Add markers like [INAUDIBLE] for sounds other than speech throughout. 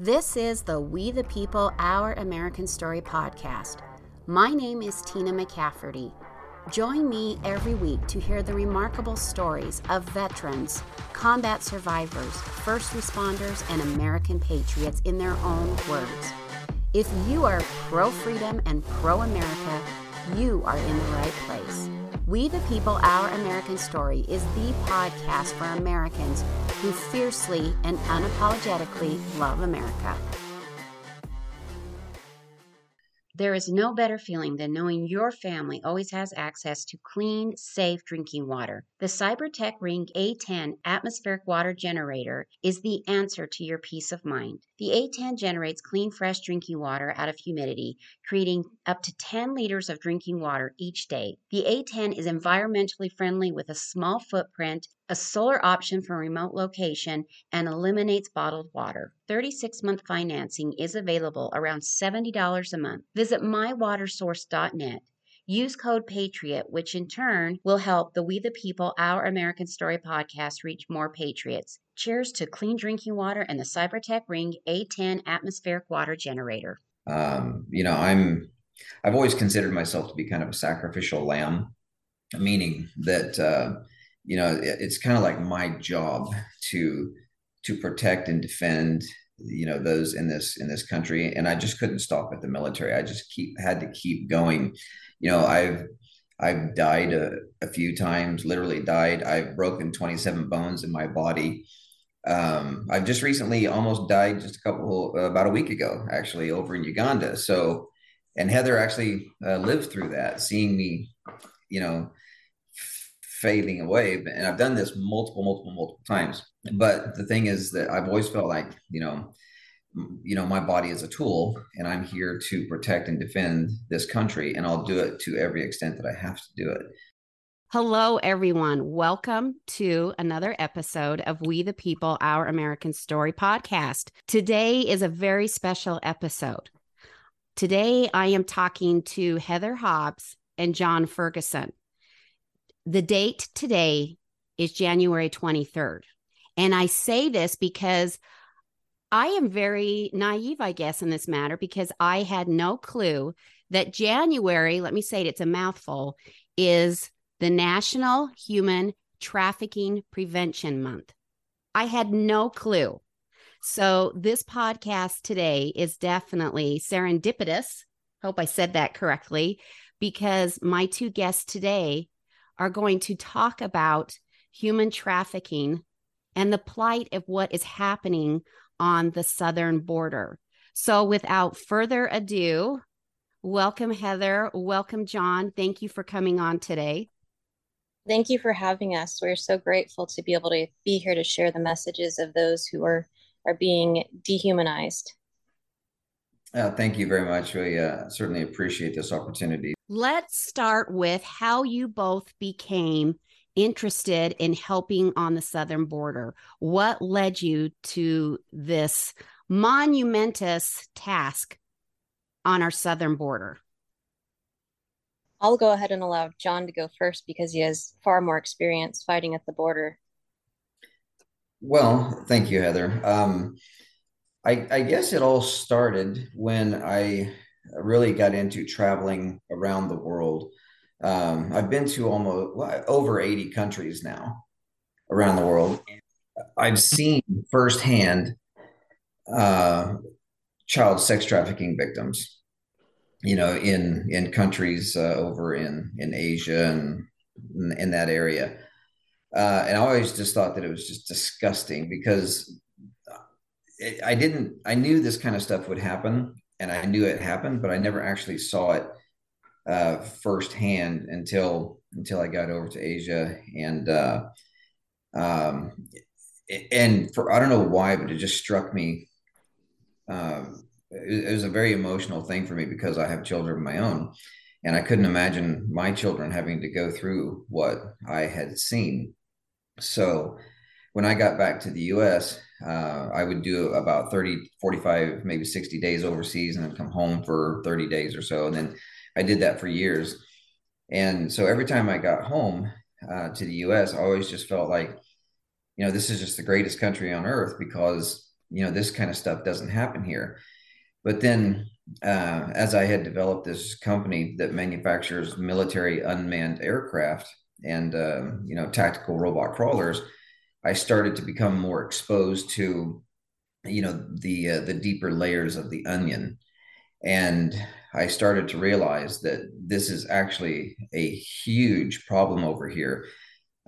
This is the We the People Our American Story podcast. My name is Tina McCafferty. Join me every week to hear the remarkable stories of veterans, combat survivors, first responders, and American patriots in their own words. If you are pro freedom and pro America, you are in the right place. We the People Our American Story is the podcast for Americans who fiercely and unapologetically love America. There is no better feeling than knowing your family always has access to clean, safe drinking water. The Cybertech Ring A10 atmospheric water generator is the answer to your peace of mind. The A10 generates clean, fresh drinking water out of humidity, creating up to 10 liters of drinking water each day. The A10 is environmentally friendly with a small footprint, a solar option for remote location, and eliminates bottled water. 36 month financing is available around $70 a month. Visit mywatersource.net. Use code PATRIOT, which in turn will help the We the People, Our American Story podcast reach more patriots. Cheers to clean drinking water and the Cybertech Ring A10 atmospheric water generator. Um, you know, I'm I've always considered myself to be kind of a sacrificial lamb, meaning that uh, you know it's kind of like my job to to protect and defend you know those in this in this country. And i just couldn't stop at the military. I just keep had to keep going. You know i've i've died a, a few times literally died. I've broken 27 bones in my body. Um, i've just recently almost died just a couple about a week ago actually over in uganda. So and heather actually uh, lived through that seeing me you know fading away. And I've done this multiple, multiple, multiple times. But the thing is that I've always felt like, you know, you know, my body is a tool and I'm here to protect and defend this country. And I'll do it to every extent that I have to do it. Hello, everyone. Welcome to another episode of We the People, Our American Story podcast. Today is a very special episode. Today, I am talking to Heather Hobbs and John Ferguson. The date today is January 23rd. And I say this because I am very naive, I guess, in this matter, because I had no clue that January, let me say it, it's a mouthful, is the National Human Trafficking Prevention Month. I had no clue. So, this podcast today is definitely serendipitous. Hope I said that correctly, because my two guests today are going to talk about human trafficking and the plight of what is happening on the southern border. So, without further ado, welcome, Heather. Welcome, John. Thank you for coming on today. Thank you for having us. We're so grateful to be able to be here to share the messages of those who are, are being dehumanized. Uh, thank you very much. We uh, certainly appreciate this opportunity. Let's start with how you both became interested in helping on the southern border. What led you to this monumentous task on our southern border? I'll go ahead and allow John to go first because he has far more experience fighting at the border. Well, thank you, Heather. Um, I, I guess it all started when I really got into traveling around the world. Um, I've been to almost well, over 80 countries now around the world. I've seen firsthand uh, child sex trafficking victims, you know, in in countries uh, over in in Asia and in, in that area. Uh, and I always just thought that it was just disgusting because I didn't. I knew this kind of stuff would happen, and I knew it happened, but I never actually saw it uh, firsthand until until I got over to Asia, and uh, um, and for I don't know why, but it just struck me. Um, it, it was a very emotional thing for me because I have children of my own, and I couldn't imagine my children having to go through what I had seen. So when I got back to the US, uh, I would do about 30, 45, maybe 60 days overseas and then come home for 30 days or so. And then I did that for years. And so every time I got home uh, to the US, I always just felt like, you know, this is just the greatest country on earth because you know, this kind of stuff doesn't happen here. But then, uh, as I had developed this company that manufactures military unmanned aircraft and uh, you know tactical robot crawlers, I started to become more exposed to you know the uh, the deeper layers of the onion, and I started to realize that this is actually a huge problem over here.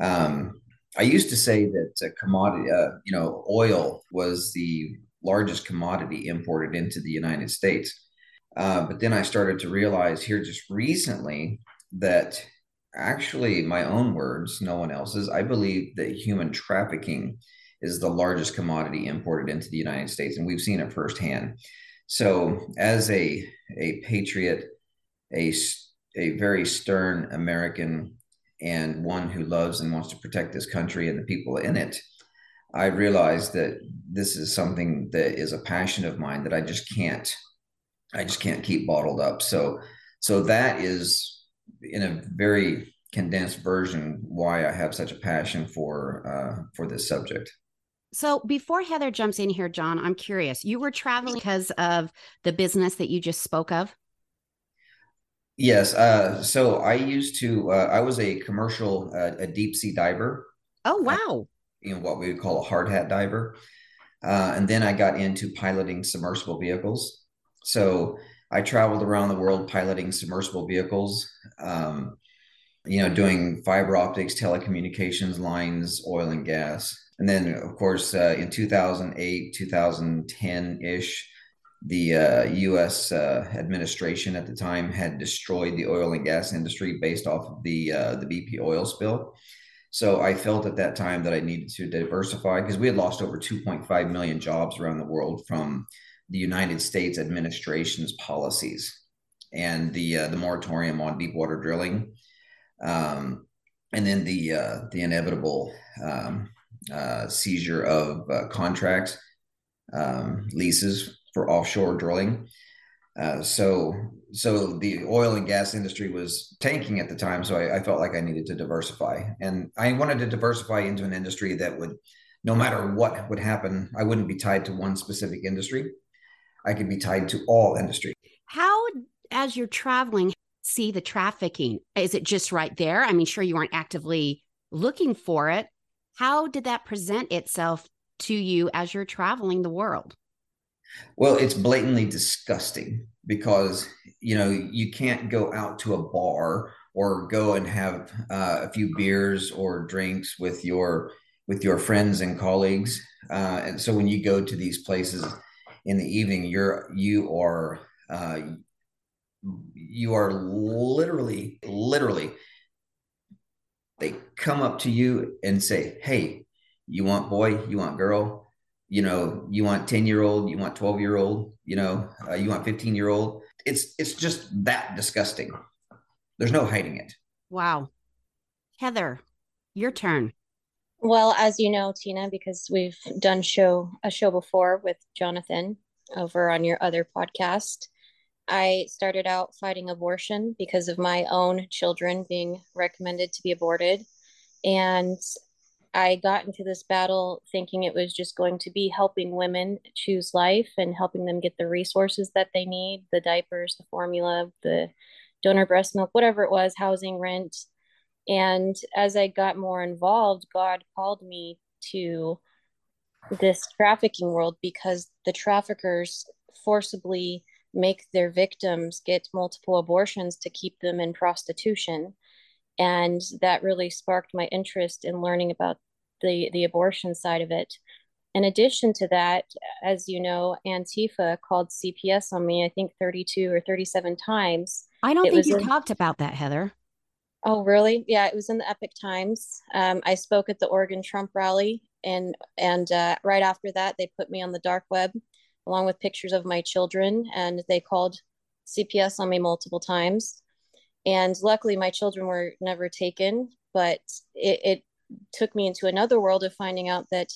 Um, I used to say that uh, commodity, uh, you know, oil was the largest commodity imported into the United States. Uh, but then I started to realize here just recently that actually, my own words, no one else's, I believe that human trafficking is the largest commodity imported into the United States, and we've seen it firsthand. So, as a a patriot, a a very stern American, and one who loves and wants to protect this country and the people in it, I realized that this is something that is a passion of mine that I just can't, I just can't keep bottled up. So, so that is in a very condensed version why I have such a passion for uh, for this subject. So before Heather jumps in here, John, I'm curious. You were traveling because of the business that you just spoke of. Yes. Uh, so I used to. Uh, I was a commercial, uh, a deep sea diver. Oh wow! you know what we would call a hard hat diver, uh, and then I got into piloting submersible vehicles. So I traveled around the world piloting submersible vehicles. Um, you know, doing fiber optics, telecommunications lines, oil and gas. And then, of course, uh, in 2008, 2010 ish, the uh, U.S. Uh, administration at the time had destroyed the oil and gas industry based off of the uh, the BP oil spill. So I felt at that time that I needed to diversify because we had lost over 2.5 million jobs around the world from the United States administration's policies and the uh, the moratorium on deep water drilling um, and then the uh, the inevitable um, uh, seizure of uh, contracts um, leases for offshore drilling. Uh, so so the oil and gas industry was tanking at the time. So I, I, felt like I needed to diversify, and I wanted to diversify into an industry that would, no matter what would happen, I wouldn't be tied to one specific industry. I could be tied to all industry. How, as you're traveling, see the trafficking? Is it just right there? I mean, sure, you weren't actively looking for it. How did that present itself to you as you're traveling the world? Well, it's blatantly disgusting because, you know, you can't go out to a bar or go and have uh, a few beers or drinks with your with your friends and colleagues. Uh, and so when you go to these places in the evening, you're you are uh, you are literally, literally, they come up to you and say, Hey, you want boy, you want girl, you know, you want 10 year old, you want 12 year old, you know, uh, you want 15 year old. It's, it's just that disgusting. There's no hiding it. Wow. Heather, your turn. Well, as you know, Tina, because we've done show a show before with Jonathan over on your other podcast, I started out fighting abortion because of my own children being recommended to be aborted. And I got into this battle thinking it was just going to be helping women choose life and helping them get the resources that they need the diapers, the formula, the donor breast milk, whatever it was, housing, rent. And as I got more involved, God called me to this trafficking world because the traffickers forcibly make their victims get multiple abortions to keep them in prostitution. And that really sparked my interest in learning about the the abortion side of it. In addition to that as you know antifa called cps on me i think 32 or 37 times. I don't it think you in, talked about that heather oh really yeah it was in the Epoch Times um, i spoke at the oregon trump rally and and uh, right after that they put me on the dark web along with pictures of my children. And they called CPS on me multiple times. And luckily, my children were never taken, but it, it took me into another world of finding out that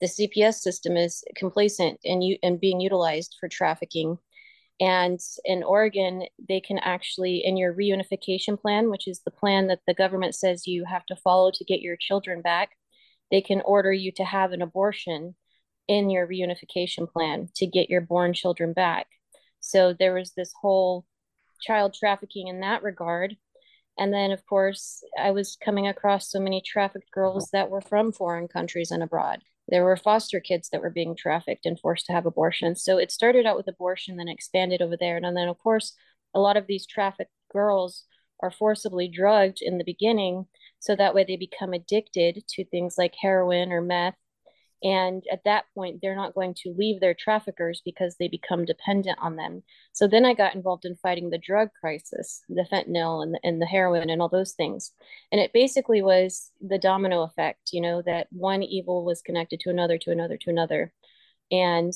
the CPS system is complacent and, you, and being utilized for trafficking. And in Oregon, they can actually, in your reunification plan, which is the plan that the government says you have to follow to get your children back, they can order you to have an abortion in your reunification plan to get your born children back. So there was this whole child trafficking in that regard. And then, of course, I was coming across so many trafficked girls that were from foreign countries and abroad. There were foster kids that were being trafficked and forced to have abortions. So it started out with abortion, then expanded over there. And then, of course, a lot of these trafficked girls are forcibly drugged in the beginning. So that way they become addicted to things like heroin or meth and at that point, they're not going to leave their traffickers because they become dependent on them. So then I got involved in fighting the drug crisis, the fentanyl and the, and the heroin and all those things. And it basically was the domino effect, you know, that one evil was connected to another, to another, to another. And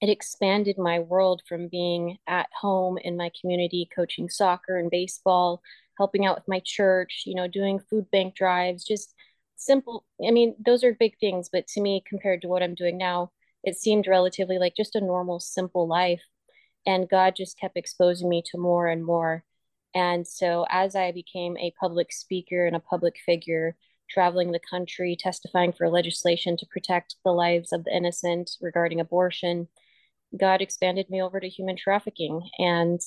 it expanded my world from being at home in my community, coaching soccer and baseball, helping out with my church, you know, doing food bank drives, just simple i mean those are big things but to me compared to what i'm doing now it seemed relatively like just a normal simple life. And god just kept exposing me to more and more. And so as i became a public speaker and a public figure traveling the country testifying for legislation to protect the lives of the innocent regarding abortion god expanded me over to human trafficking. And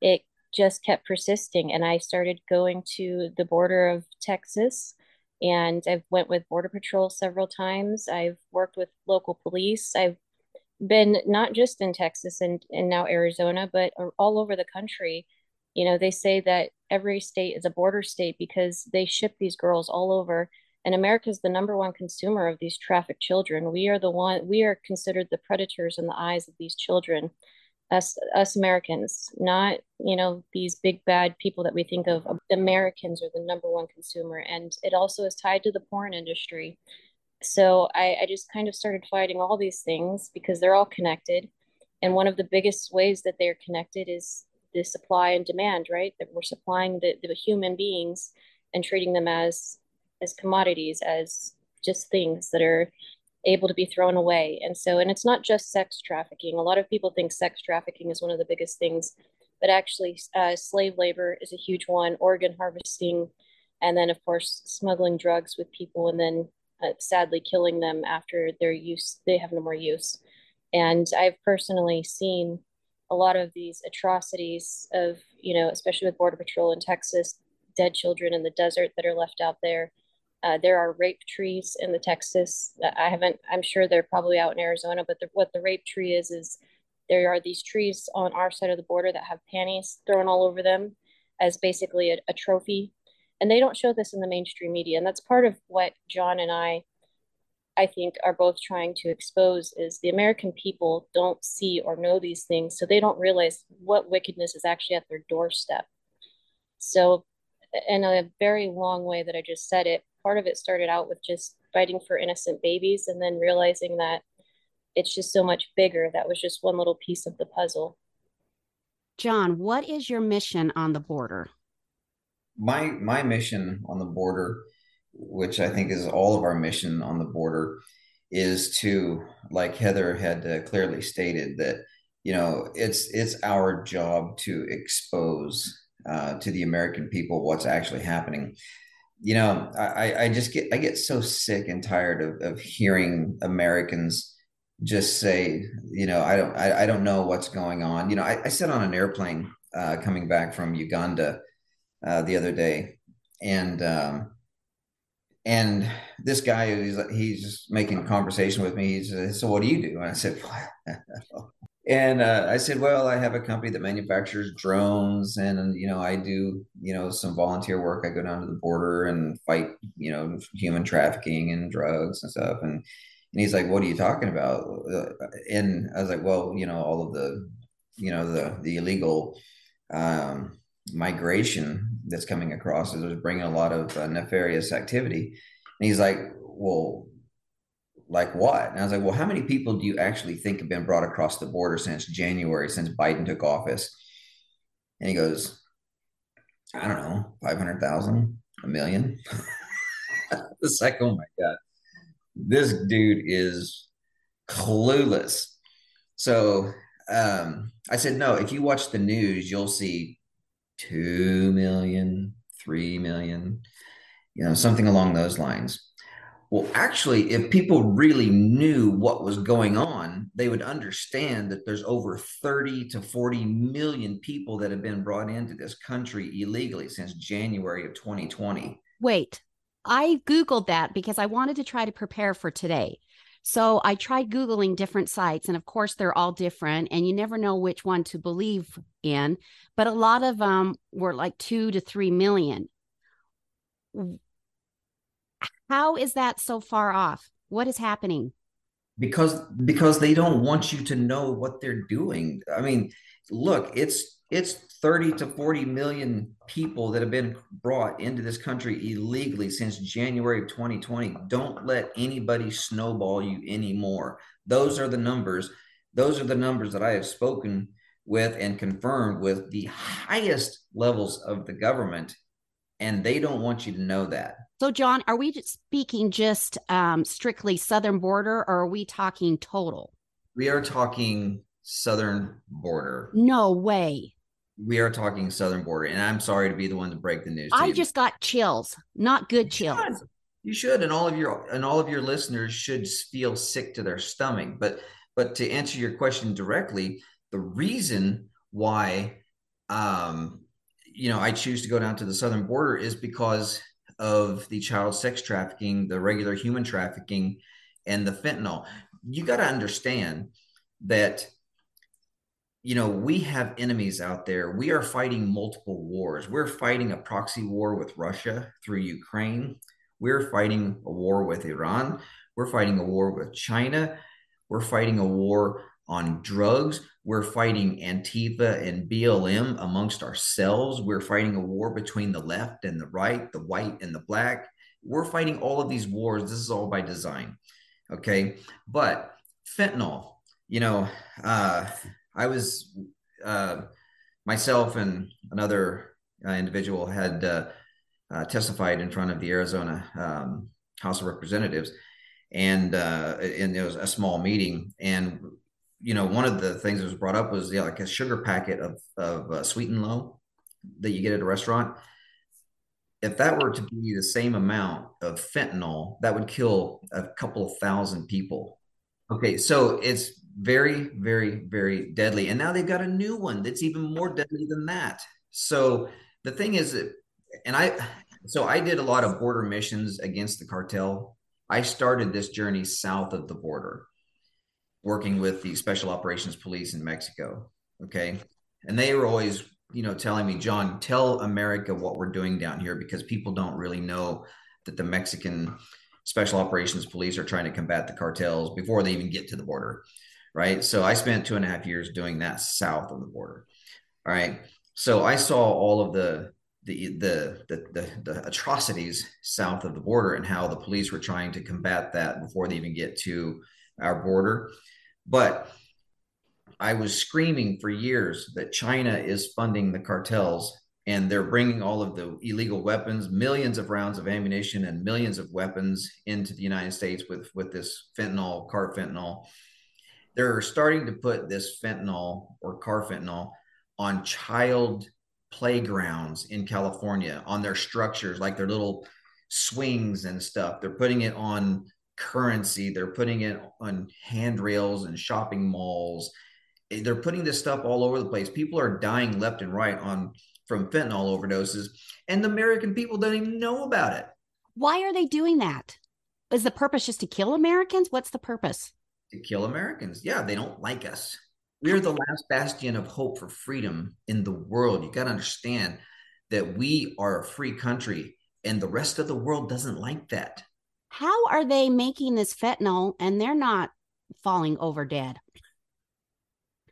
it just kept persisting. And i started going to the border of texas and I've went with Border Patrol several times. I've worked with local police. I've been not just in Texas and, and now Arizona, but all over the country. You know, they say that every state is a border state because they ship these girls all over. And America is the number one consumer of these trafficked children. We are the one, we are considered the predators in the eyes of these children us us Americans, not you know these big bad people that we think of. Americans are the number one consumer, and it also is tied to the porn industry. So I, I just kind of started fighting all these things because they're all connected, and one of the biggest ways that they're connected is the supply and demand, right? That we're supplying the, the human beings and treating them as as commodities, as just things that are able to be thrown away. And so, and it's not just sex trafficking. A lot of people think sex trafficking is one of the biggest things, but actually, uh, slave labor is a huge one, organ harvesting, and then, of course, smuggling drugs with people and then uh, sadly killing them after their use, they have no more use. And I've personally seen a lot of these atrocities of, you know, especially with Border Patrol in Texas, dead children in the desert that are left out there uh, there are rape trees in the Texas. I haven't. I'm sure they're probably out in Arizona, but the, what the rape tree is is there are these trees on our side of the border that have panties thrown all over them as basically a, a trophy, and they don't show this in the mainstream media, and that's part of what John and I, I think, are both trying to expose is the American people don't see or know these things, so they don't realize what wickedness is actually at their doorstep. So in a very long way that I just said it, part of it started out with just fighting for innocent babies and then realizing that it's just so much bigger. That was just one little piece of the puzzle. John, what is your mission on the border? My my mission on the border, which I think is all of our mission on the border, is to, like Heather had uh, clearly stated, that you know it's it's our job to expose uh, to the American people what's actually happening you know, I, I just get I get so sick and tired of, of hearing Americans just say, you know, I don't I, I don't know what's going on. You know, I, I sat on an airplane uh, coming back from Uganda uh, the other day, and um, and this guy he's he's just making conversation with me. He said, "So what do you do?" And I said, [LAUGHS] and uh, I said, well, I have a company that manufactures drones, and you know, I do you know some volunteer work. I go down to the border and fight you know human trafficking and drugs and stuff. And and he's like, what are you talking about? And I was like, well, you know, all of the you know the the illegal um, migration that's coming across is bringing a lot of uh, nefarious activity. And he's like, well, like what? And I was like, well, how many people do you actually think have been brought across the border since January, since Biden took office? And he goes, I don't know, 500,000, a million. [LAUGHS] it's like, oh my God, this dude is clueless. So um, I said, no, if you watch the news, you'll see 2 million, 3 million, you know, something along those lines Well, actually, if people really knew what was going on, they would understand that there's over 30 to 40 million people that have been brought into this country illegally since January of 2020. Wait, I Googled that because I wanted to try to prepare for today. So I tried Googling different sites, and of course, they're all different, and you never know which one to believe in. But a lot of them were like two to three million. How is that so far off? What is happening? Because because they don't want you to know what they're doing. I mean, look, it's it's 30 to 40 million people that have been brought into this country illegally since January of 2020. Don't let anybody snowball you anymore. Those are the numbers. Those are the numbers that I have spoken with and confirmed with the highest levels of the government. And they don't want you to know that. So, John, are we speaking just um, strictly southern border or are we talking total? We are talking southern border. No way we are talking southern border, and I'm sorry to be the one to break the news. I just got chills, not good you chills. Should. You should, and all of your and all of your listeners should feel sick to their stomach. But but to answer your question directly, the reason why um, you know I choose to go down to the southern border is because of the child sex trafficking, the regular human trafficking, and the fentanyl. You got to understand that you know, we have enemies out there. We are fighting multiple wars. We're fighting a proxy war with Russia through Ukraine. We're fighting a war with Iran. We're fighting a war with China. We're fighting a war on drugs. We're fighting Antifa and BLM amongst ourselves. We're fighting a war between the left and the right, the white and the black. We're fighting all of these wars. This is all by design. Okay. But fentanyl, you know, uh, I was uh, myself and another uh, individual had uh, uh, testified in front of the Arizona um, House of Representatives, and uh, and it was a small meeting. And you know, one of the things that was brought up was like a sugar packet of of uh, sweet and low that you get at a restaurant. If that were to be the same amount of fentanyl, that would kill a couple of thousand people. Okay, so it's very, very, very deadly. And now they've got a new one that's even more deadly than that. So the thing is, and I, so I did a lot of border missions against the cartel. I started this journey south of the border, working with the Special Operations Police in Mexico. Okay. And they were always, you know, telling me, John, tell America what we're doing down here because people don't really know that the Mexican Special Operations Police are trying to combat the cartels before they even get to the border right? So I spent two and a half years doing that south of the border. All right. So I saw all of the the the the, the, the atrocities south of the border and how the police were trying to combat that before they even get to our border. But I was screaming for years that China is funding the cartels and they're bringing all of the illegal weapons, millions of rounds of ammunition and millions of weapons into the United States with with this fentanyl, carfentanil, they're starting to put this fentanyl or carfentanil on child playgrounds in California on their structures, like their little swings and stuff. They're putting it on currency. They're putting it on handrails and shopping malls. They're putting this stuff all over the place. People are dying left and right on from fentanyl overdoses, and the American people don't even know about it. Why are they doing that? Is the purpose just to kill Americans? What's the purpose? to kill Americans. Yeah, they don't like us. We're the last bastion of hope for freedom in the world. You got to understand that we are a free country and the rest of the world doesn't like that. How are they making this fentanyl and they're not falling over dead?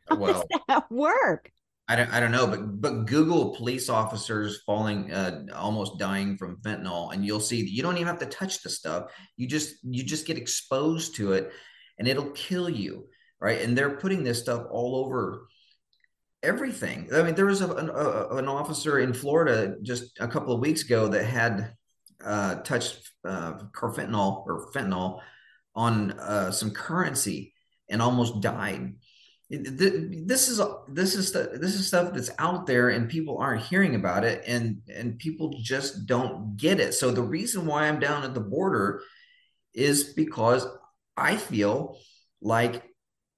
How well, does that work? I don't, I don't know, but but Google police officers falling, uh, almost dying from fentanyl, and you'll see that you don't even have to touch the stuff. You just you just get exposed to it, and it'll kill you, right? And they're putting this stuff all over everything. I mean, there was a, a, an officer in Florida just a couple of weeks ago that had uh, touched uh, carfentanil or fentanyl on uh, some currency and almost died. This is this is the, this is stuff that's out there and people aren't hearing about it and and people just don't get it. So the reason why I'm down at the border is because I feel like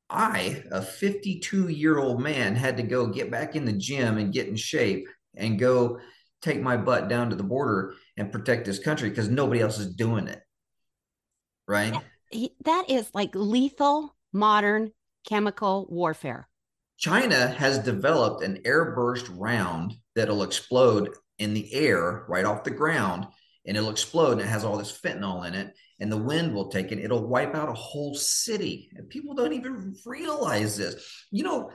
I, a 52 year old man, had to go get back in the gym and get in shape and go take my butt down to the border and protect this country because nobody else is doing it. Right. That is like lethal modern chemical warfare. China has developed an airburst round that'll explode in the air right off the ground and it'll explode and it has all this fentanyl in it and the wind will take it it'll wipe out a whole city and people don't even realize this you know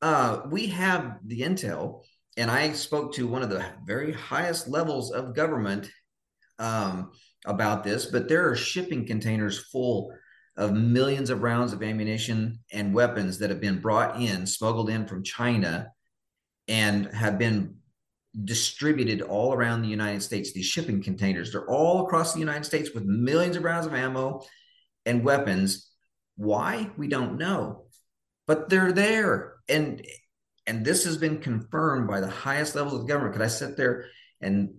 uh, we have the intel and i spoke to one of the very highest levels of government um, about this but there are shipping containers full of millions of rounds of ammunition and weapons that have been brought in smuggled in from china and have been distributed all around the United States. These shipping containers, they're all across the United States with millions of rounds of ammo and weapons. Why? We don't know. But they're there. And and this has been confirmed by the highest levels of government. Could I sit there and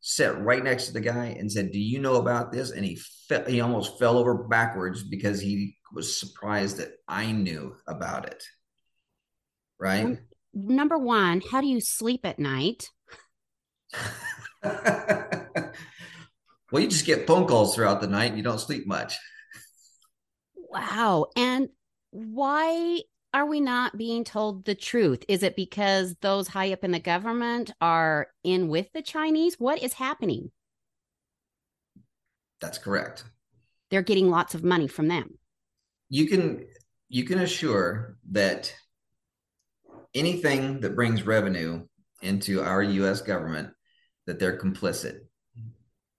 sit right next to the guy and said, "Do you know about this?" And he fe- he almost fell over backwards because he was surprised that I knew about it. Right? number one, how do you sleep at night? [LAUGHS] well, you just get phone calls throughout the night and you don't sleep much. Wow. And why are we not being told the truth? Is it because those high up in the government are in with the Chinese? What is happening? That's correct. They're getting lots of money from them. You can you can assure that anything that brings revenue into our US government that they're complicit.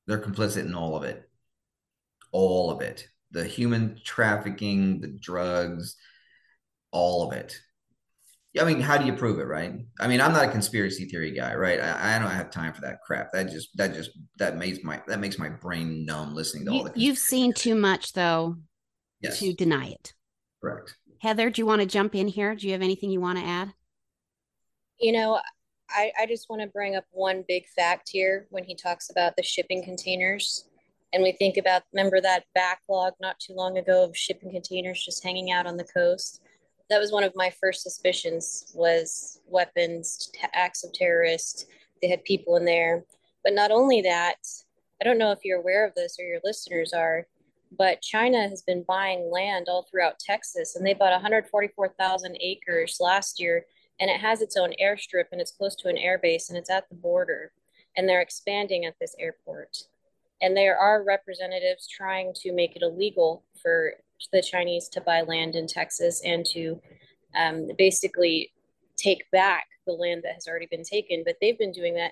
They're complicit in all of it. All of it. The human trafficking, the drugs, all of it. I mean, how do you prove it, right? I mean, I'm not a conspiracy theory guy, right? I, I don't have time for that crap. That just that just that makes my that makes my brain numb listening to you, all the. You've seen too much though yes. to deny it. Correct. Heather, do you want to jump in here? Do you have anything you want to add? You know, I, I just want to bring up one big fact here when he talks about the shipping containers. And we think about, remember that backlog not too long ago of shipping containers just hanging out on the coast? That was one of my first suspicions was weapons, acts of terrorists. They had people in there. But not only that, I don't know if you're aware of this or your listeners are, but China has been buying land all throughout Texas and they bought 144,000 acres last year and it has its own airstrip and it's close to an airbase and it's at the border and they're expanding at this airport and there are representatives trying to make it illegal for the chinese to buy land in texas and to um, basically take back the land that has already been taken but they've been doing that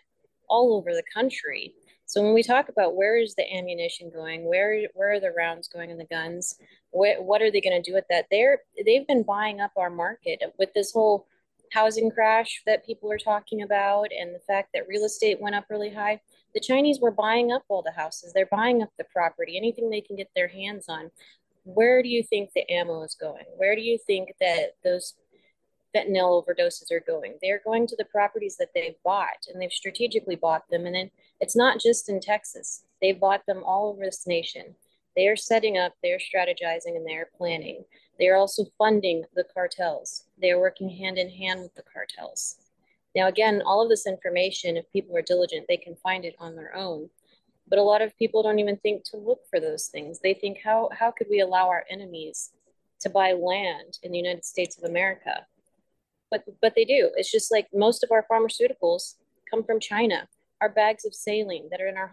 all over the country so when we talk about where is the ammunition going where where are the rounds going in the guns what, what are they going to do with that they're they've been buying up our market with this whole housing crash that people are talking about and the fact that real estate went up really high, the Chinese were buying up all the houses. They're buying up the property, anything they can get their hands on. Where do you think the ammo is going? Where do you think that those fentanyl overdoses are going? They're going to the properties that they've bought and they've strategically bought them. And then it's not just in Texas, they've bought them all over this nation. They are setting up, they're strategizing, and they're planning. They are also funding the cartels. They are working hand in hand with the cartels. Now, again, all of this information, if people are diligent, they can find it on their own. But a lot of people don't even think to look for those things. They think, how, how could we allow our enemies to buy land in the United States of America? But, but they do. It's just like most of our pharmaceuticals come from China. Our bags of saline that are in our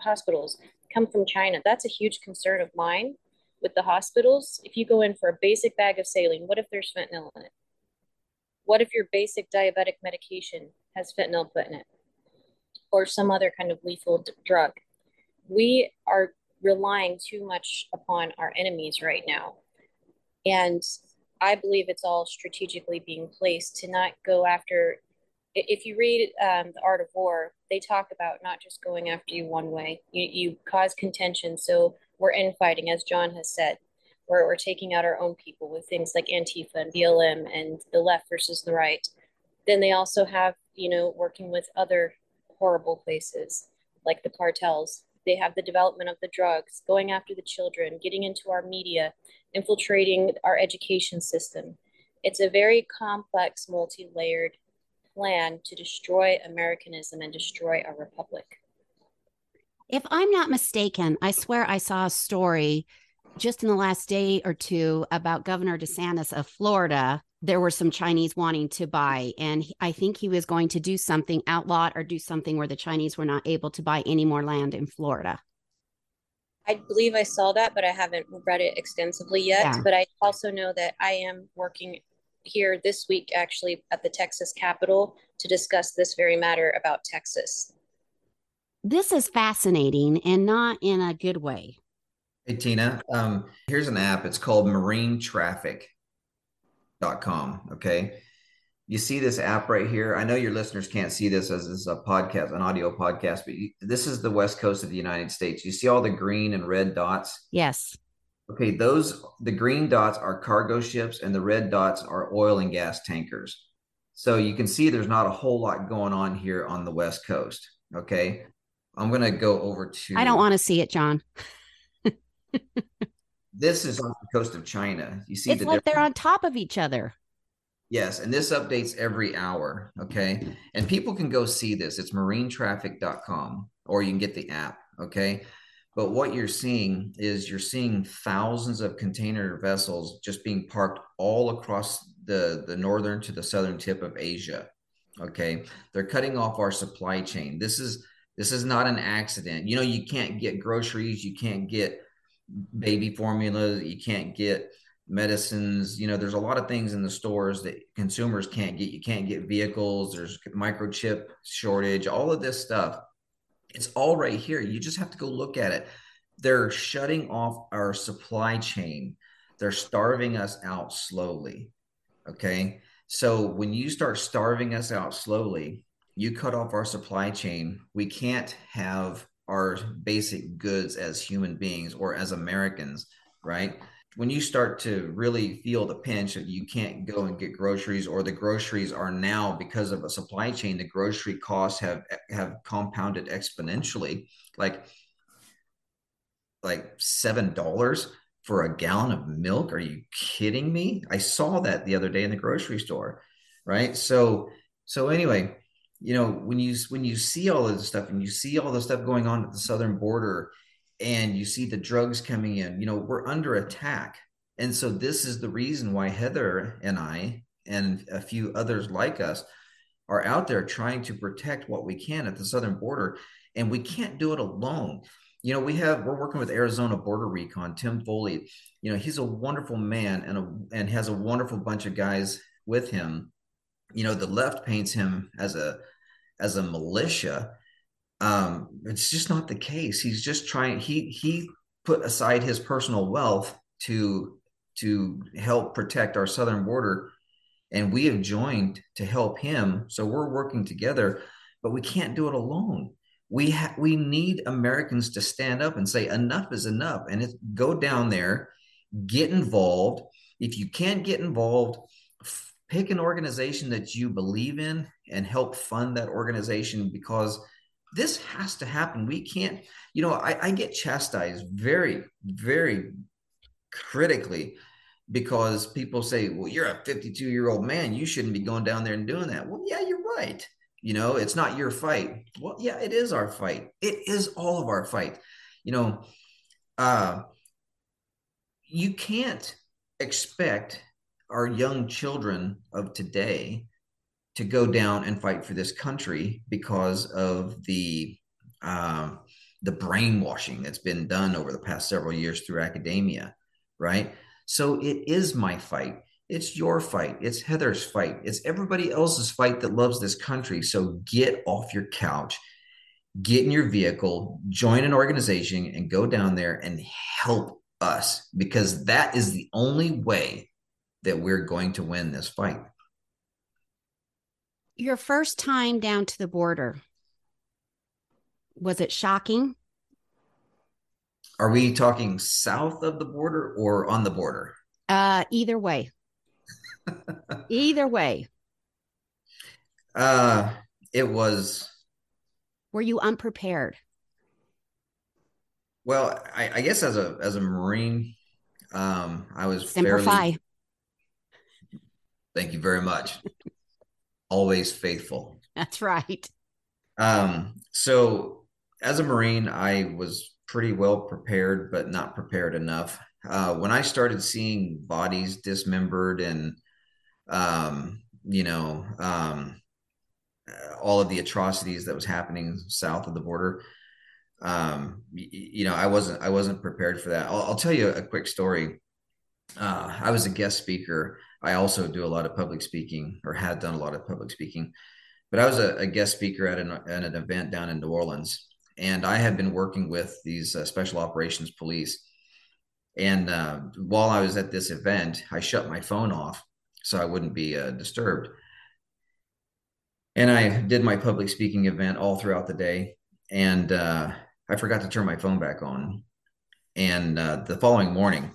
hospitals come from China. That's a huge concern of mine with the hospitals, if you go in for a basic bag of saline, what if there's fentanyl in it? What if your basic diabetic medication has fentanyl put in it or some other kind of lethal d- drug? We are relying too much upon our enemies right now. And I believe it's all strategically being placed to not go after. If you read um, The Art of War, they talk about not just going after you one way, you, you cause contention. So we're infighting, as John has said, where we're taking out our own people with things like Antifa and BLM and the left versus the right. Then they also have, you know, working with other horrible places like the cartels they have the development of the drugs, going after the children, getting into our media, infiltrating our education system. It's a very complex, multi layered plan to destroy Americanism and destroy our republic. If I'm not mistaken, I swear I saw a story just in the last day or two about Governor DeSantis of Florida. There were some Chinese wanting to buy, and I think he was going to do something outlawed or do something where the Chinese were not able to buy any more land in Florida. I believe I saw that, but I haven't read it extensively yet. Yeah. But I also know that I am working here this week, actually, at the Texas Capitol to discuss this very matter about Texas. This is fascinating and not in a good way. Hey, Tina, um, here's an app. It's called marinetraffic.com. Okay. You see this app right here. I know your listeners can't see this as this is a podcast, an audio podcast, but you, this is the west coast of the United States. You see all the green and red dots? Yes. Okay, those the green dots are cargo ships and the red dots are oil and gas tankers. So you can see there's not a whole lot going on here on the west coast. Okay. I'm going to go over to I don't want to see it, John. [LAUGHS] this is on the coast of China. You see, it's the like they're on top of each other. Yes, and this updates every hour. Okay, and people can go see this. It's marinetraffic.com, or you can get the app. Okay, but what you're seeing is you're seeing thousands of container vessels just being parked all across the the northern to the southern tip of Asia. Okay, they're cutting off our supply chain. This is this is not an accident. You know, you can't get groceries, you can't get baby formula, you can't get medicines. You know, there's a lot of things in the stores that consumers can't get. You can't get vehicles, there's microchip shortage, all of this stuff. It's all right here. You just have to go look at it. They're shutting off our supply chain. They're starving us out slowly. Okay. So when you start starving us out slowly, you cut off our supply chain. We can't have our basic goods as human beings or as Americans, right? When you start to really feel the pinch that you can't go and get groceries, or the groceries are now because of a supply chain, the grocery costs have have compounded exponentially, like like seven dollars for a gallon of milk. Are you kidding me? I saw that the other day in the grocery store, right? So so anyway, you know when you when you see all of this stuff and you see all the stuff going on at the southern border and you see the drugs coming in you know we're under attack. And so this is the reason why heather and i and a few others like us are out there trying to protect what we can at the southern border. And we can't do it alone. You know we have we're working with arizona border recon tim foley. You know he's a wonderful man and a and has a wonderful bunch of guys with him. You know the left paints him as a as a militia. Um, it's just not the case. He's just trying. He he put aside his personal wealth to to help protect our southern border, and we have joined to help him. So we're working together, but we can't do it alone. We ha- we need Americans to stand up and say enough is enough, and go down there, get involved. If you can't get involved, pick an organization that you believe in and help fund that organization because this has to happen. We can't, you know, I, I get chastised very, very critically because people say, well, you're a 52 year old man. You shouldn't be going down there and doing that. Well, yeah, you're right. You know, it's not your fight. Well, yeah, it is our fight. It is all of our fight. You know, uh, you can't expect our young children of today to go down and fight for this country because of the um, the brainwashing that's been done over the past several years through academia, right? So it is my fight. It's your fight. It's Heather's fight. It's everybody else's fight that loves this country. So get off your couch, get in your vehicle, join an organization, and go down there and help us because that is the only way that we're going to win this fight. Your first time down to the border, was it shocking? Are we talking south of the border or on the border? Uh, either way. [LAUGHS] either way. Uh, it was. Were you unprepared? Well, I, I guess as a as a Marine, um, I was Semper Fi. fairly. Thank you very much. Always faithful. That's right. Um, so as a Marine, I was pretty well prepared, but not prepared enough. Uh, when I started seeing bodies dismembered and, um, you know, um, all of the atrocities that was happening south of the border, um, you, you know, I wasn't I wasn't prepared for that. I'll, I'll tell you a quick story. Uh, I was a guest speaker. I also do a lot of public speaking, or had done a lot of public speaking. But I was a, a guest speaker at an, at an event down in New Orleans, and I had been working with these uh, special operations police. And uh, while I was at this event, I shut my phone off so I wouldn't be uh, disturbed. And I did my public speaking event all throughout the day, and uh, I forgot to turn my phone back on. And uh, the following morning,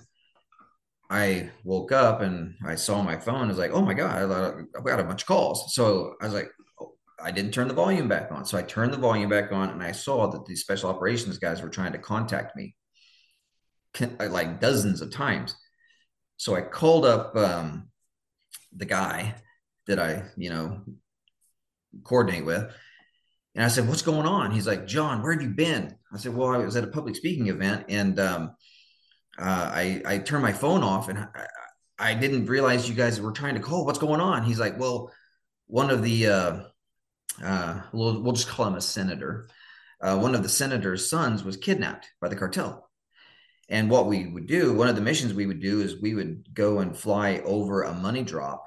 I woke up and I saw my phone. I was like, "Oh my god, I've got a bunch of calls." So I was like, I didn't turn the volume back on. So I turned the volume back on and I saw that these special operations guys were trying to contact me like dozens of times. So I called up um, the guy that I, you know, coordinate with. And I said, What's going on? He's like, John, where have you been? I said, Well, I was at a public speaking event and um, uh, I, I turned my phone off and I, I, didn't realize you guys were trying to call. What's going on? He's like, Well, one of the uh, uh, we'll, we'll just call him a senator. Uh, one of the senator's sons was kidnapped by the cartel. And what we would do, one of the missions we would do is we would go and fly over a money drop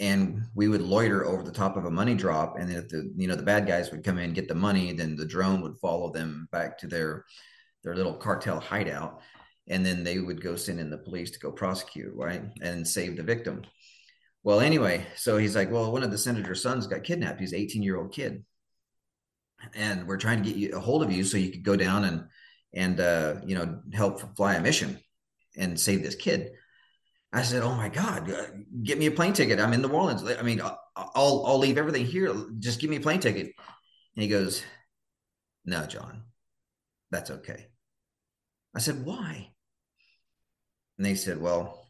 and we would loiter over the top of a money drop. And then if the, you know, the bad guys would come in, get the money, then the drone would follow them back to their, their little cartel hideout. And then they would go send in the police to go prosecute, right? And save the victim. Well, anyway, so he's like, well, one of the senator's sons got kidnapped. He's 18 year old kid. And we're trying to get you a hold of you so you could go down and, and, uh, you know, help fly a mission and save this kid. I said, "Oh my God, uh, get me a plane ticket. I'm in New Orleans. I mean, I'll I'll leave everything here. Just give me a plane ticket." And he goes, "No, John, that's okay." I said, "Why?" And they said, "Well,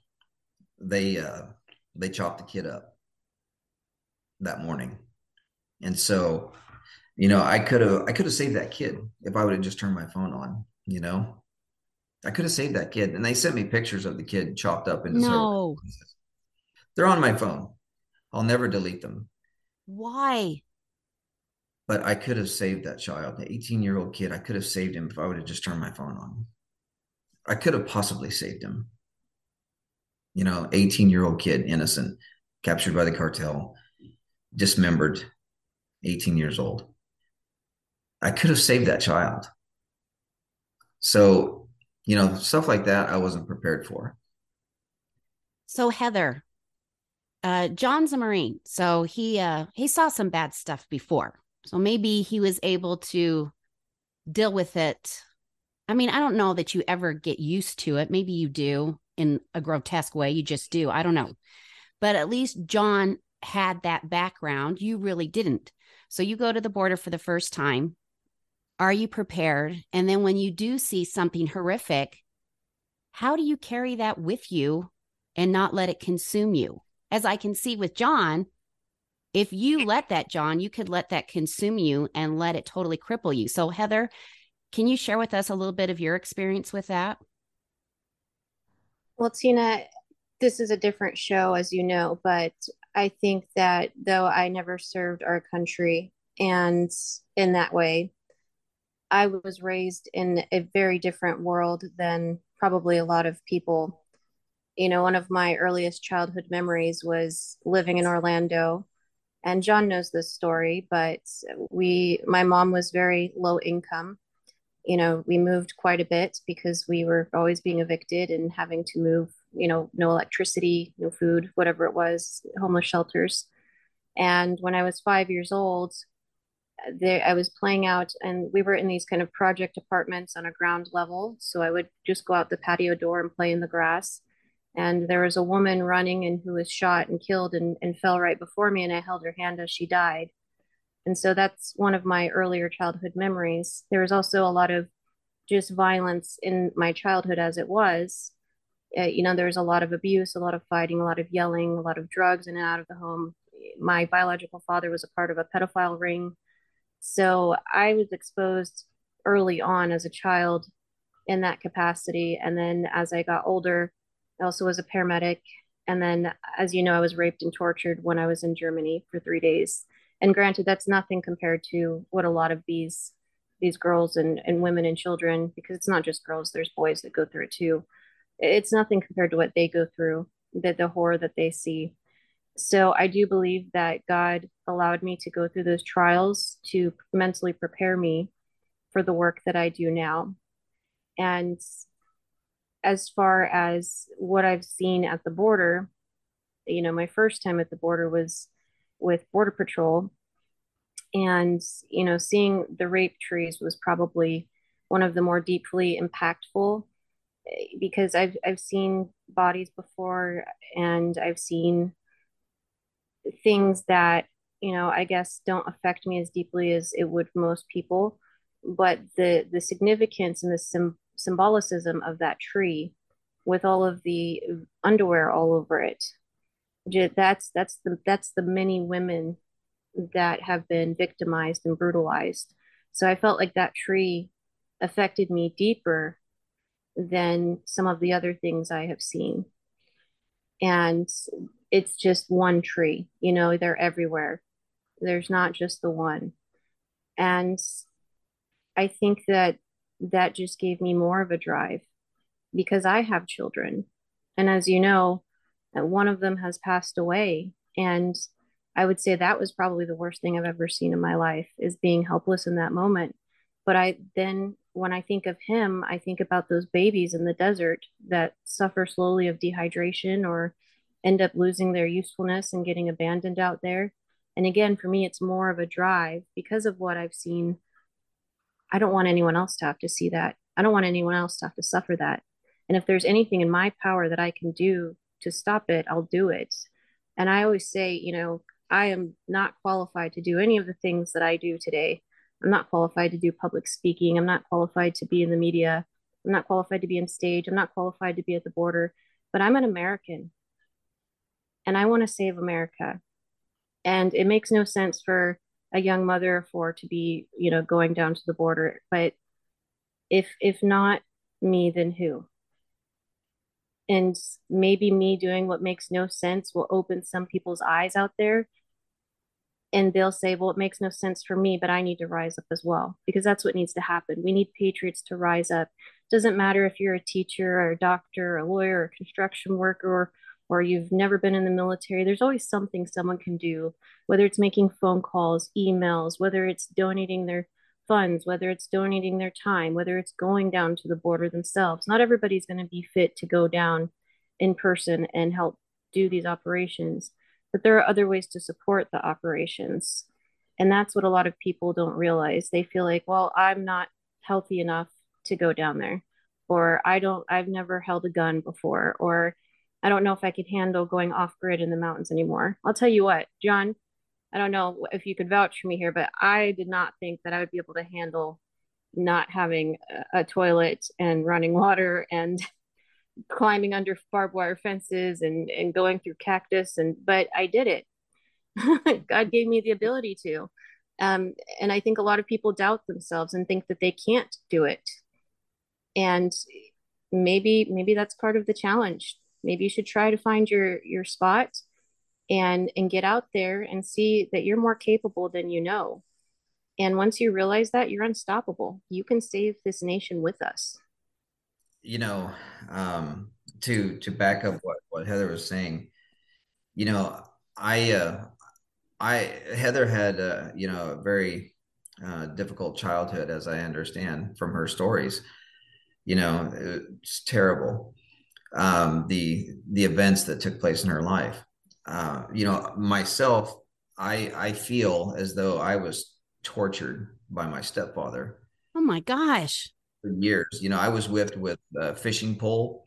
they uh, they chopped the kid up that morning. And so, you know, I could have I could have saved that kid if I would have just turned my phone on, you know. I could have saved that kid. And they sent me pictures of the kid chopped up into no. They're on my phone. I'll never delete them. Why? But I could have saved that child, the 18 year old kid. I could have saved him if I would have just turned my phone on. I could have possibly saved him you know, 18 year old kid, innocent, captured by the cartel, dismembered, 18 years old. I could have saved that child. So, you know, stuff like that I wasn't prepared for. So Heather, uh, John's a Marine, so he uh, he saw some bad stuff before. So maybe he was able to deal with it. I mean, I don't know that you ever get used to it. Maybe you do in a grotesque way. You just do. I don't know. But at least John had that background. You really didn't. So you go to the border for the first time. Are you prepared? And then when you do see something horrific, how do you carry that with you and not let it consume you? As I can see with John, if you let that, John, you could let that consume you and let it totally cripple you. So, Heather, can you share with us a little bit of your experience with that? Well, Tina, this is a different show, as you know, but I think that though I never served our country and in that way, I was raised in a very different world than probably a lot of people. You know, one of my earliest childhood memories was living in Orlando. And John knows this story, but we, my mom was very low income you know, we moved quite a bit because we were always being evicted and having to move, you know, no electricity, no food, whatever it was, homeless shelters. And when I was five years old, there I was playing out and we were in these kind of project apartments on a ground level. So I would just go out the patio door and play in the grass. And there was a woman running and who was shot and killed and, and fell right before me. And I held her hand as she died. And so that's one of my earlier childhood memories. There was also a lot of just violence in my childhood as it was. Uh, you know, there was a lot of abuse, a lot of fighting, a lot of yelling, a lot of drugs in and out of the home. My biological father was a part of a pedophile ring. So I was exposed early on as a child in that capacity. And then as I got older, I also was a paramedic. And then, as you know, I was raped and tortured when I was in Germany for three days. And granted, that's nothing compared to what a lot of these these girls and, and women and children, because it's not just girls, there's boys that go through it too. It's nothing compared to what they go through, that the horror that they see. So I do believe that God allowed me to go through those trials to mentally prepare me for the work that I do now. And as far as what I've seen at the border, you know, my first time at the border was with Border Patrol. And, you know, seeing the rape trees was probably one of the more deeply impactful eh, because I've, I've seen bodies before and I've seen things that, you know, I guess don't affect me as deeply as it would most people. But the, the significance and the sim- symbolicism of that tree with all of the underwear all over it that's that's the that's the many women that have been victimized and brutalized. So i felt like that tree affected me deeper than some of the other things i have seen. And it's just one tree you know they're everywhere. There's not just the one. And i think that that just gave me more of a drive because I have children. And as you know, one of them has passed away. And I would say that was probably the worst thing I've ever seen in my life is being helpless in that moment. But I then, when I think of him, I think about those babies in the desert that suffer slowly of dehydration or end up losing their usefulness and getting abandoned out there. And again, for me, it's more of a drive because of what I've seen I don't want anyone else to have to see that. I don't want anyone else to have to suffer that. And if there's anything in my power that I can do to stop it, I'll do it. And I always say, you know, I am not qualified to do any of the things that I do today. I'm not qualified to do public speaking. I'm not qualified to be in the media. I'm not qualified to be on stage. I'm not qualified to be at the border, but I'm an American and I want to save America. And it makes no sense for a young mother for to be you know going down to the border but if if not me then who and maybe me doing what makes no sense will open some people's eyes out there. And they'll say well it makes no sense for me but i need to rise up as well because that's what needs to happen. We need patriots to rise up. Doesn't matter if you're a teacher or a doctor or a lawyer or a construction worker or or you've never been in the military, there's always something someone can do, whether it's making phone calls, emails, whether it's donating their funds, whether it's donating their time, whether it's going down to the border themselves. Not everybody's going to be fit to go down in person and help do these operations, but there are other ways to support the operations. And that's what a lot of people don't realize. They feel like, well, I'm not healthy enough to go down there, or I don't, I've never held a gun before, or I don't know if I could handle going off grid in the mountains anymore. I'll tell you what, John, I don't know if you could vouch for me here, but I did not think that I would be able to handle not having a, toilet and running [LAUGHS] water and climbing under barbed wire fences and, and going through cactus and but I did it. [LAUGHS] God gave me the ability to. Um, and I think a lot of people doubt themselves and think that they can't do it. And maybe maybe that's part of the challenge maybe you should try to find your your spot and and get out there and see that you're more capable than you know. And once you realize that you're unstoppable. You can save this nation with us. You know um to to back up what what heather was saying you know i uh i heather had uh you know a very uh difficult childhood as i understand from her stories. You know it's terrible um, the the events that took place in her life. Uh, you know, myself, I I feel as though I was tortured by my stepfather. Oh my gosh! For years, you know, I was whipped with a fishing pole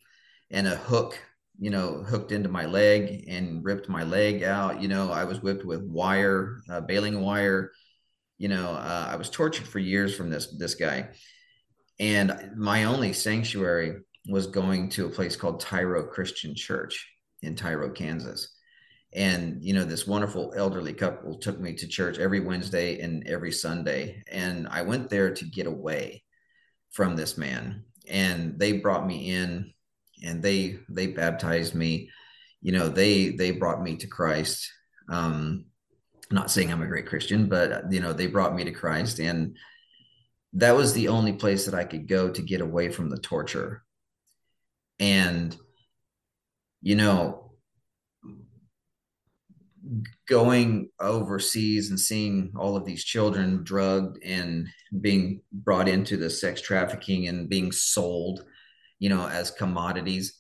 and a hook. You know, hooked into my leg and ripped my leg out. You know, I was whipped with wire, uh, baling wire. You know, uh, I was tortured for years from this this guy And my only sanctuary was going to a place called Tyro Christian Church in Tyro, Kansas. And, you know, this wonderful elderly couple took me to church every Wednesday and every Sunday. And I went there to get away from this man. And they brought me in and they they baptized me. You know, they they brought me to Christ. Um, not saying I'm a great Christian, but you know, they brought me to Christ and that was the only place that I could go to get away from the torture. And, you know, going overseas and seeing all of these children drugged and being brought into the sex trafficking and being sold, you know, as commodities,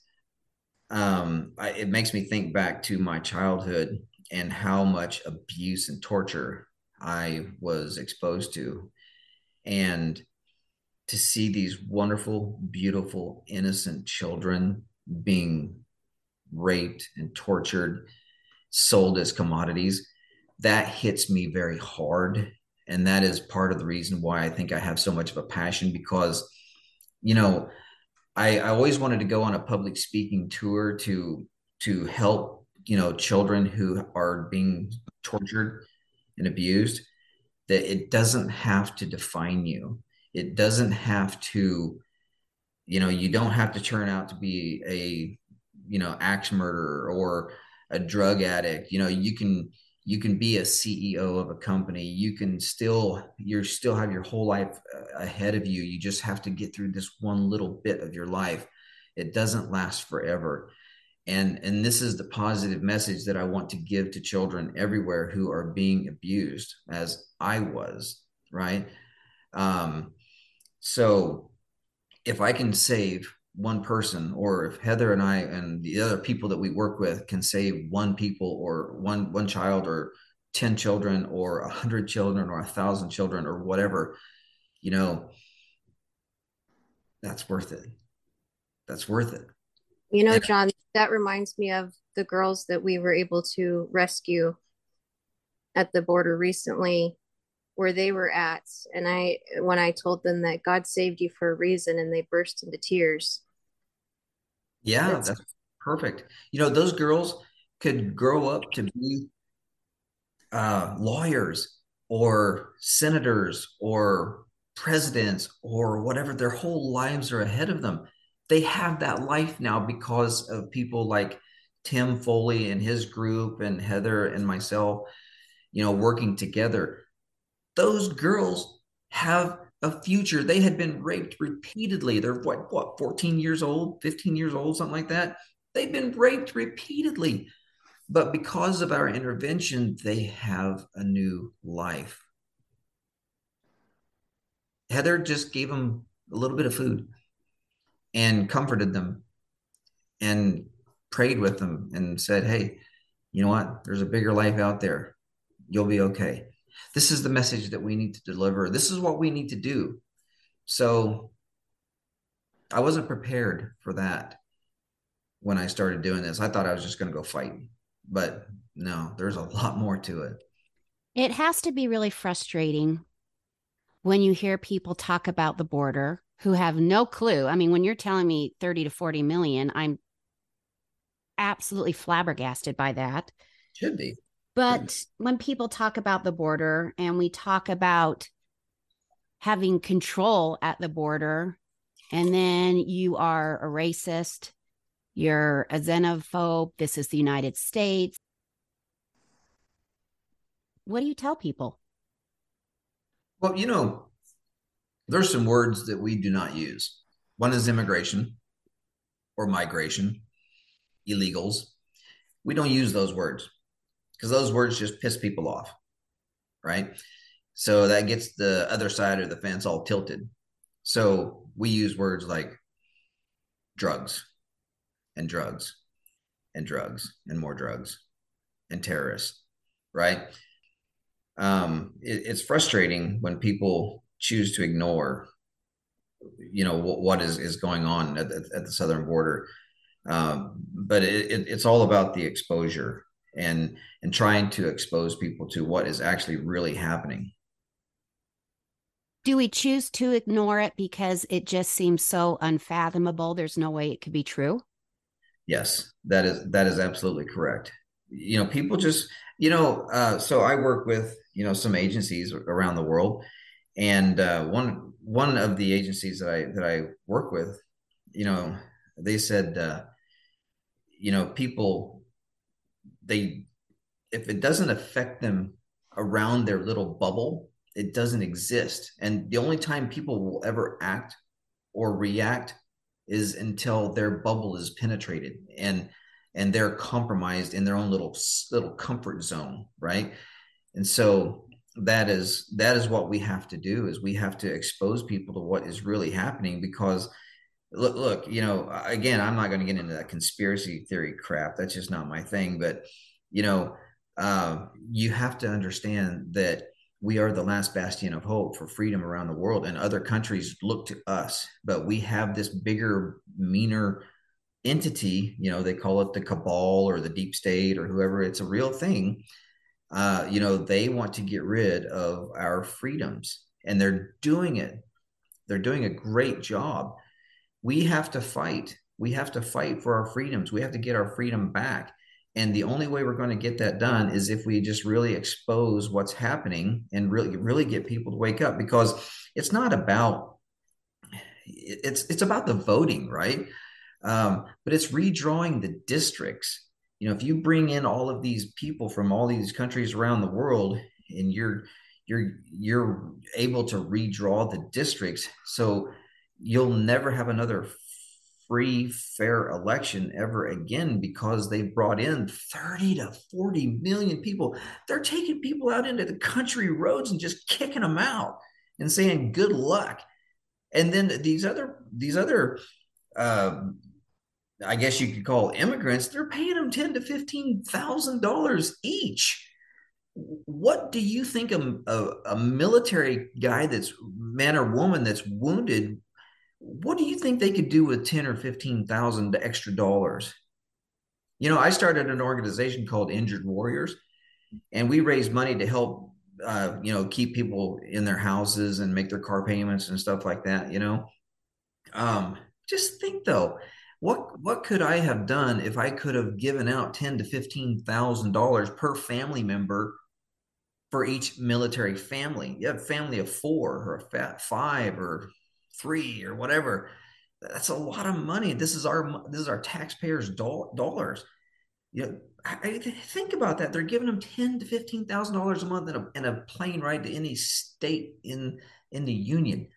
um, I, it makes me think back to my childhood and how much abuse and torture I was exposed to. And to see these wonderful, beautiful, innocent children being raped and tortured, sold as commodities, that hits me very hard. And that is part of the reason why I think I have so much of a passion because, you know, I, I always wanted to go on a public speaking tour to to help, you know, children who are being tortured and abused that it doesn't have to define you. It doesn't have to, you know, you don't have to turn out to be a, you know, axe murderer or a drug addict. You know, you can you can be a CEO of a company. You can still you're still have your whole life uh, ahead of you. You just have to get through this one little bit of your life. It doesn't last forever and and this is the positive message that i want to give to children everywhere who are being abused as i was right um so if i can save one person or if heather and i and the other people that we work with can save one people or one one child or 10 children or a 100 children or a thousand children or whatever you know that's worth it. That's worth it. You know, John, that reminds me of the girls that we were able to rescue at the border recently where they were at and i when i told them that god saved you for a reason and they burst into tears yeah that's, that's perfect. You know those girls could grow up to be uh, lawyers or senators or presidents or whatever. Their whole lives are ahead of them. They have that life now because of people like Tim Foley and his group and Heather and myself, you know, working together. Those girls have a future. They had been raped repeatedly. They're what, what, 14 years old, 15 years old, something like that. They've been raped repeatedly. But because of our intervention, they have a new life. Heather just gave them a little bit of food and comforted them and prayed with them and said, Hey, you know what? There's a bigger life out there. You'll be okay. This is the message that we need to deliver. This is what we need to do. So I wasn't prepared for that when I started doing this. I thought I was just going to go fight, but no, there's a lot more to it. It has to be really frustrating when you hear people talk about the border who have no clue. I mean, when you're telling me 30 to 40 million, I'm absolutely flabbergasted by that. Should be. But when people talk about the border and we talk about having control at the border, and then you are a racist, you're a xenophobe, this is the United States. What do you tell people? Well, you know, there's some words that we do not use. One is immigration or migration, illegals. We don't use those words because those words just piss people off, right? So that gets the other side of the fence all tilted. So we use words like drugs and drugs and drugs and more drugs and terrorists, right? Um, it, it's frustrating when people choose to ignore you know what, what is is going on at, at the southern border um, but it, it, it's all about the exposure and and trying to expose people to what is actually really happening Do we choose to ignore it because it just seems so unfathomable? There's no way it could be true. Yes, that is that is absolutely correct. You know, people just you know. Uh, so I work with you know some agencies around the world, and uh, one one of the agencies that I that I work with, you know, they said, uh, you know, people they if it doesn't affect them around their little bubble, it doesn't exist. And the only time people will ever act or react is until their bubble is penetrated and and they're compromised in their own little little comfort zone, right? And so that is that is what we have to do is we have to expose people to what is really happening because look look you know again i'm not going to get into that conspiracy theory crap that's just not my thing but you know uh, you have to understand that we are the last bastion of hope for freedom around the world and other countries look to us but we have this bigger meaner entity you know they call it the cabal or the deep state or whoever it's a real thing uh, you know they want to get rid of our freedoms and they're doing it. They're doing a great job we have to fight. We have to fight for our freedoms. We have to get our freedom back. And the only way we're going to get that done is if we just really expose what's happening and really really get people to wake up because it's not about it's it's about the voting right? Um, but it's redrawing the districts. You know if you bring in all of these people from all these countries around the world and you're you're you're able to redraw the districts so you'll never have another free, fair election ever again because they brought in 30 to 40 million people. They're taking people out into the country roads and just kicking them out and saying good luck. And then these other these other uh, I guess you could call immigrants, they're paying them ten to fifteen thousand dollars each. What do you think a, a, a military guy that's man or woman that's wounded what do you think they could do with 10 or 15,000 extra dollars? You know, I started an organization called Injured Warriors, and we raise money to help, uh, you know, keep people in their houses and make their car payments and stuff like that. You know, um, just think though, what what could I have done if I could have given out ten to fifteen thousand dollars per family member for each military family? You have a family of four or five or three or whatever. That's a lot of money. This is our this is our taxpayers' dollars. You know, I, I think about that. They're giving them ten to fifteen thousand dollars a month in a, in a plane ride to any state in in the union.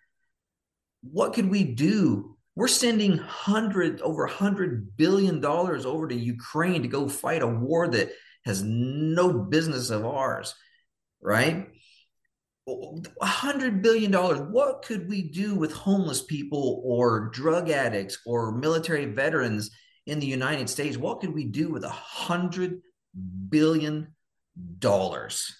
What could we do? We're sending hundred over hundred billion dollars over to Ukraine to go fight a war that has no business of ours, right? Hundred billion dollars. What could we do with homeless people or drug addicts or military veterans in the United States? What could we do with a hundred billion dollars?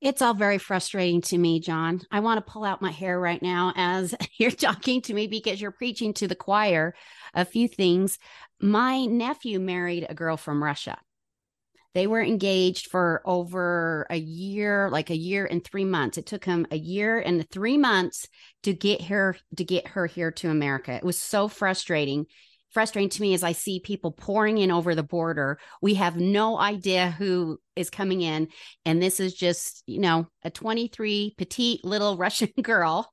It's all very frustrating to me, John. I want to pull out my hair right now as [LAUGHS] you're talking to me because you're preaching to the choir a few things. My nephew married a girl from Russia. They were engaged for over a year, like a year and three months. It took him a year and three months to get her to get her here to America. It was so frustrating. Frustrating to me as I see people pouring in over the border. We have no idea who is coming in. And this is just, you know, a 23 petite little [LAUGHS] Russian girl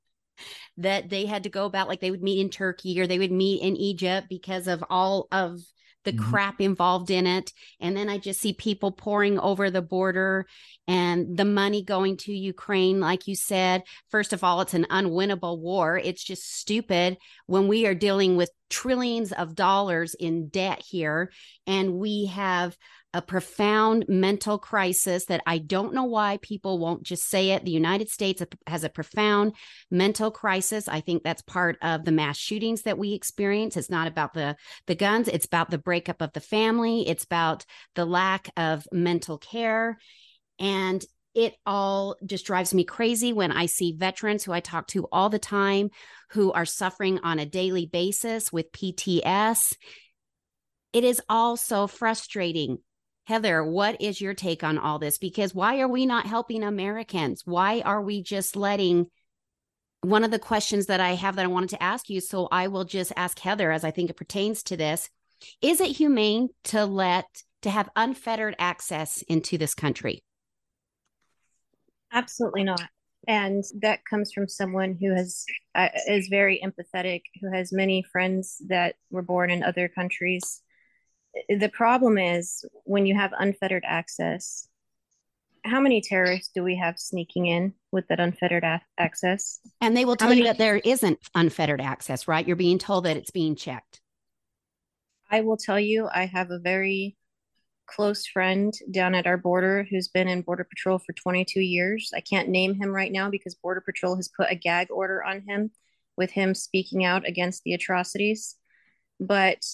that they had to go about like they would meet in Turkey or they would meet in Egypt because of all of the mm-hmm. crap involved in it. And then I just see people pouring over the border and the money going to Ukraine. Like you said, first of all, it's an unwinnable war. It's just stupid when we are dealing with trillions of dollars in debt here and we have a profound mental crisis that I don't know why people won't just say it. The United States has a profound mental crisis. I think that's part of the mass shootings that we experience. It's not about the the guns, it's about the breakup of the family, it's about the lack of mental care and it all just drives me crazy when I see veterans who I talk to all the time who are suffering on a daily basis with PTS. It is all so frustrating. Heather, what is your take on all this? Because why are we not helping Americans? Why are we just letting one of the questions that I have that I wanted to ask you, so I will just ask Heather as I think it pertains to this. Is it humane to let to have unfettered access into this country? Absolutely not. And that comes from someone who has uh, is very empathetic, who has many friends that were born in other countries. The problem is when you have unfettered access, how many terrorists do we have sneaking in with that unfettered a- access? And they will tell many- you that there isn't unfettered access, right? You're being told that it's being checked. I will tell you, I have a very close friend down at our border who's been in Border Patrol for 22 years. I can't name him right now because Border Patrol has put a gag order on him with him speaking out against the atrocities. But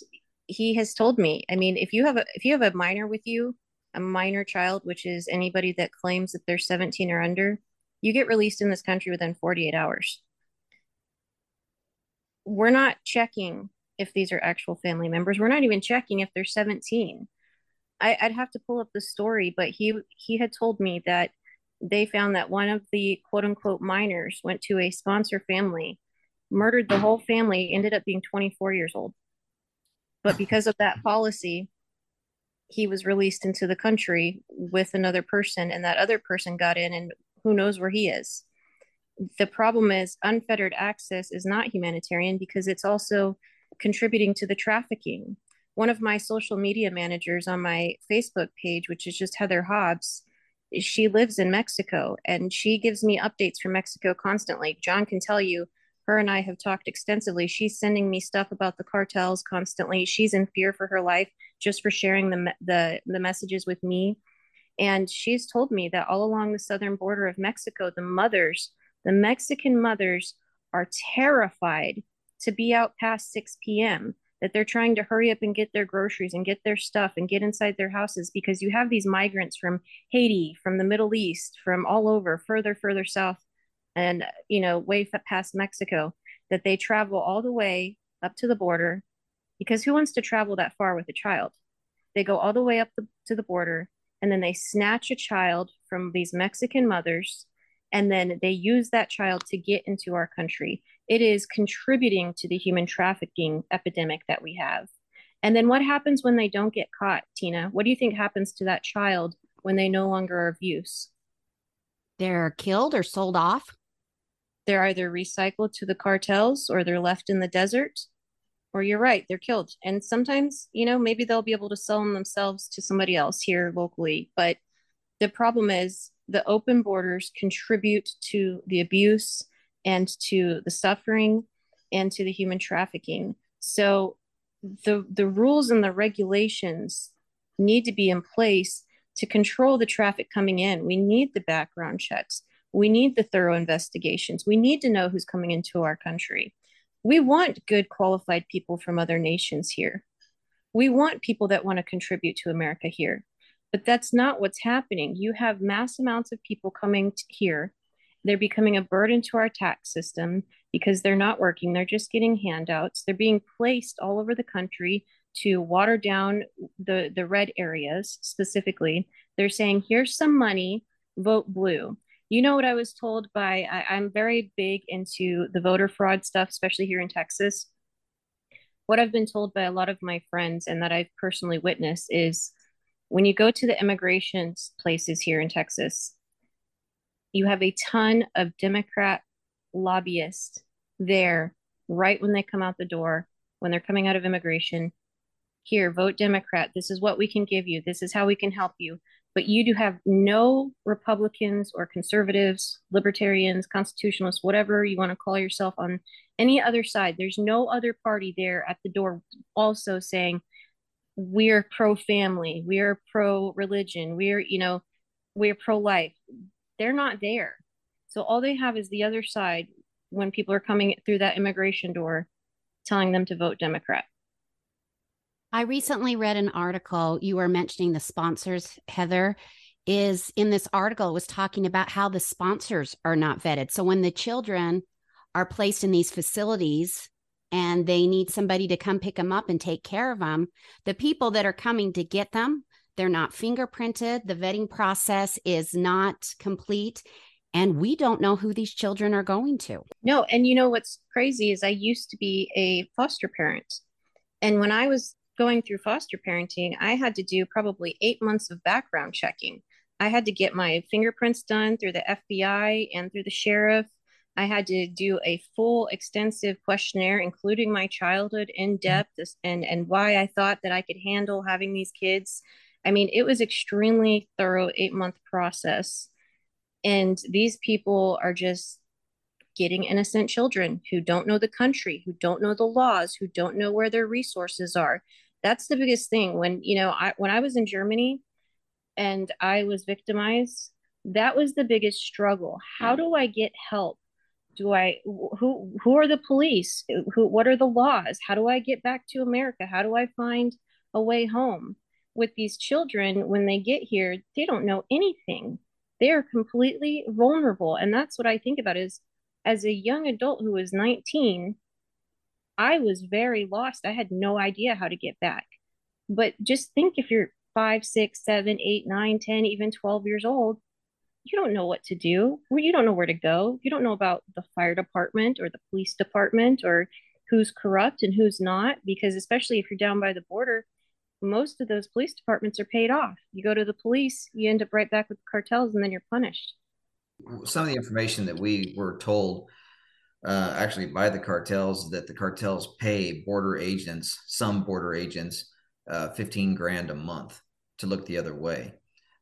he has told me, I mean, if you have a if you have a minor with you a minor child, which is anybody that claims that they're 17 or under, you get released in this country within 48 hours. We're not checking if these are actual family members. We're not even checking if they're 17. I, would have to pull up the story, but he he had told me that they found that one of the quote unquote minors went to a sponsor family, murdered the whole family, ended up being 24 years old. But because of that policy, he was released into the country with another person and that other person got in and who knows where he is. The problem is unfettered access is not humanitarian because it's also contributing to the trafficking. One of my social media managers on my facebook page which is just heather hobbs she lives in mexico and she gives me updates from mexico constantly. John can tell you her and I have talked extensively. She's sending me stuff about the cartels constantly. She's in fear for her life just for sharing the the the messages with me. And she's told me that all along the southern border of Mexico, the mothers, the Mexican mothers, are terrified to be out past 6 p.m. That they're trying to hurry up and get their groceries and get their stuff and get inside their houses because you have these migrants from Haiti, from the Middle East, from all over, further, further south and you know way past mexico that they travel all the way up to the border because who wants to travel that far with a child? They go all the way up the, to the border and then they snatch a child from these mexican mothers and then they use that child to get into our country. It is contributing to the human trafficking epidemic that we have. And then what happens when they don't get caught tina? What do you think happens to that child when they no longer are of use? They're killed or sold off they're either recycled to the cartels or they're left in the desert or you're right they're killed. And sometimes you know maybe they'll be able to sell them themselves to somebody else here locally. But the problem is the open borders contribute to the abuse and to the suffering and to the human trafficking. So the the rules and the regulations need to be in place to control the traffic coming in. We need the background checks we need the thorough investigations. We need to know who's coming into our country. We want good, qualified people from other nations here. We want people that want to contribute to America here. But that's not what's happening. You have mass amounts of people coming here. They're becoming a burden to our tax system because they're not working. They're just getting handouts. They're being placed all over the country to water down the, the red areas specifically. They're saying, here's some money, vote blue you know what I was told by, I, I'm very big into the voter fraud stuff, especially here in Texas. What I've been told by a lot of my friends and that I've personally witnessed is when you go to the immigration places here in Texas, you have a ton of Democrat lobbyists there right when they come out the door, when they're coming out of immigration. Here, vote Democrat. This is what we can give you. This is how we can help you but you do have no Republicans or conservatives, libertarians, constitutionalists, whatever you want to call yourself on any other side. There's no other party there at the door also saying, we're pro family, we're pro religion, we're, you know, we're pro life. They're not there. So all they have is the other side when people are coming through that immigration door telling them to vote Democrat. I recently read an article. You were mentioning the sponsors, Heather. Is in this article was talking about how the sponsors are not vetted. So when the children are placed in these facilities and they need somebody to come pick them up and take care of them, the people that are coming to get them, they're not fingerprinted. The vetting process is not complete. and we don't know who these children are going to. No, and you know what's crazy is I used to be a foster parent. And when I was going through foster parenting, I had to do probably eight months of background checking. I had to get my fingerprints done through the FBI and through the sheriff. I had to do a full extensive questionnaire, including my childhood in mm-hmm. depth and, and why I thought that I could handle having these kids. I mean, it was extremely thorough eight month process. And these people are just getting innocent children who don't know the country, who don't know the laws, who don't know where their resources are. That's the biggest thing. When, you know, I when I was in Germany and I was victimized, that was the biggest struggle. How mm. do I get help? Do I who who are the police? Who what are the laws? How do I get back to America? How do I find a way home? With these children when they get here, they don't know anything they are completely vulnerable and that's what i think about is as a young adult who was 19 i was very lost i had no idea how to get back but just think if you're five six seven eight nine ten even 12 years old you don't know what to do you don't know where to go you don't know about the fire department or the police department or who's corrupt and who's not because especially if you're down by the border most of those police departments are paid off. You go to the police, you end up right back with the cartels, and then you're punished. Some of the information that we were told, uh, actually by the cartels, that the cartels pay border agents, some border agents, uh, 15 grand a month to look the other way.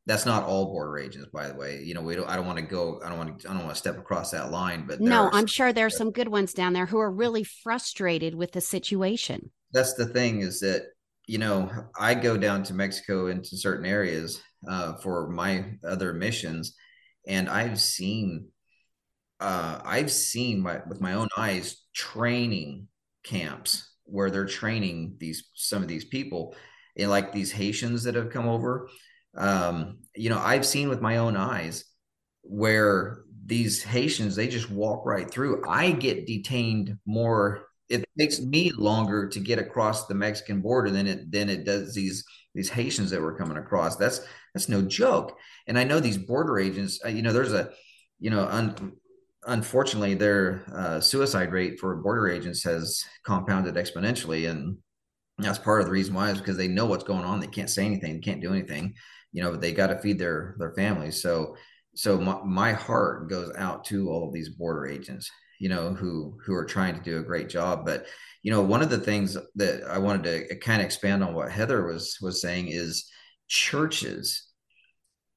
That's not all border agents, by the way. You know, we don't. I don't want to go. I don't want to. I don't want to step across that line. But no, I'm sure there's some good ones down there who are really frustrated with the situation. That's the thing is that you know, I go down to Mexico into certain areas uh, for my other missions, and I've seen, uh, I've seen my with my own eyes training camps where they're training these some of these people, and like these Haitians that have come over. Um, you know, I've seen with my own eyes where these Haitians they just walk right through. I get detained more it takes me longer to get across the Mexican border than it than it does these these Haitians that were coming across. That's that's no joke. And I know these border agents. Uh, you know, there's a you know, un, unfortunately, their uh, suicide rate for border agents has compounded exponentially, and that's part of the reason why is because they know what's going on. They can't say anything. They can't do anything. You know, they got to feed their their families. So so my, my heart goes out to all of these border agents you know who who are trying to do a great job but you know one of the things that i wanted to kind of expand on what heather was was saying is churches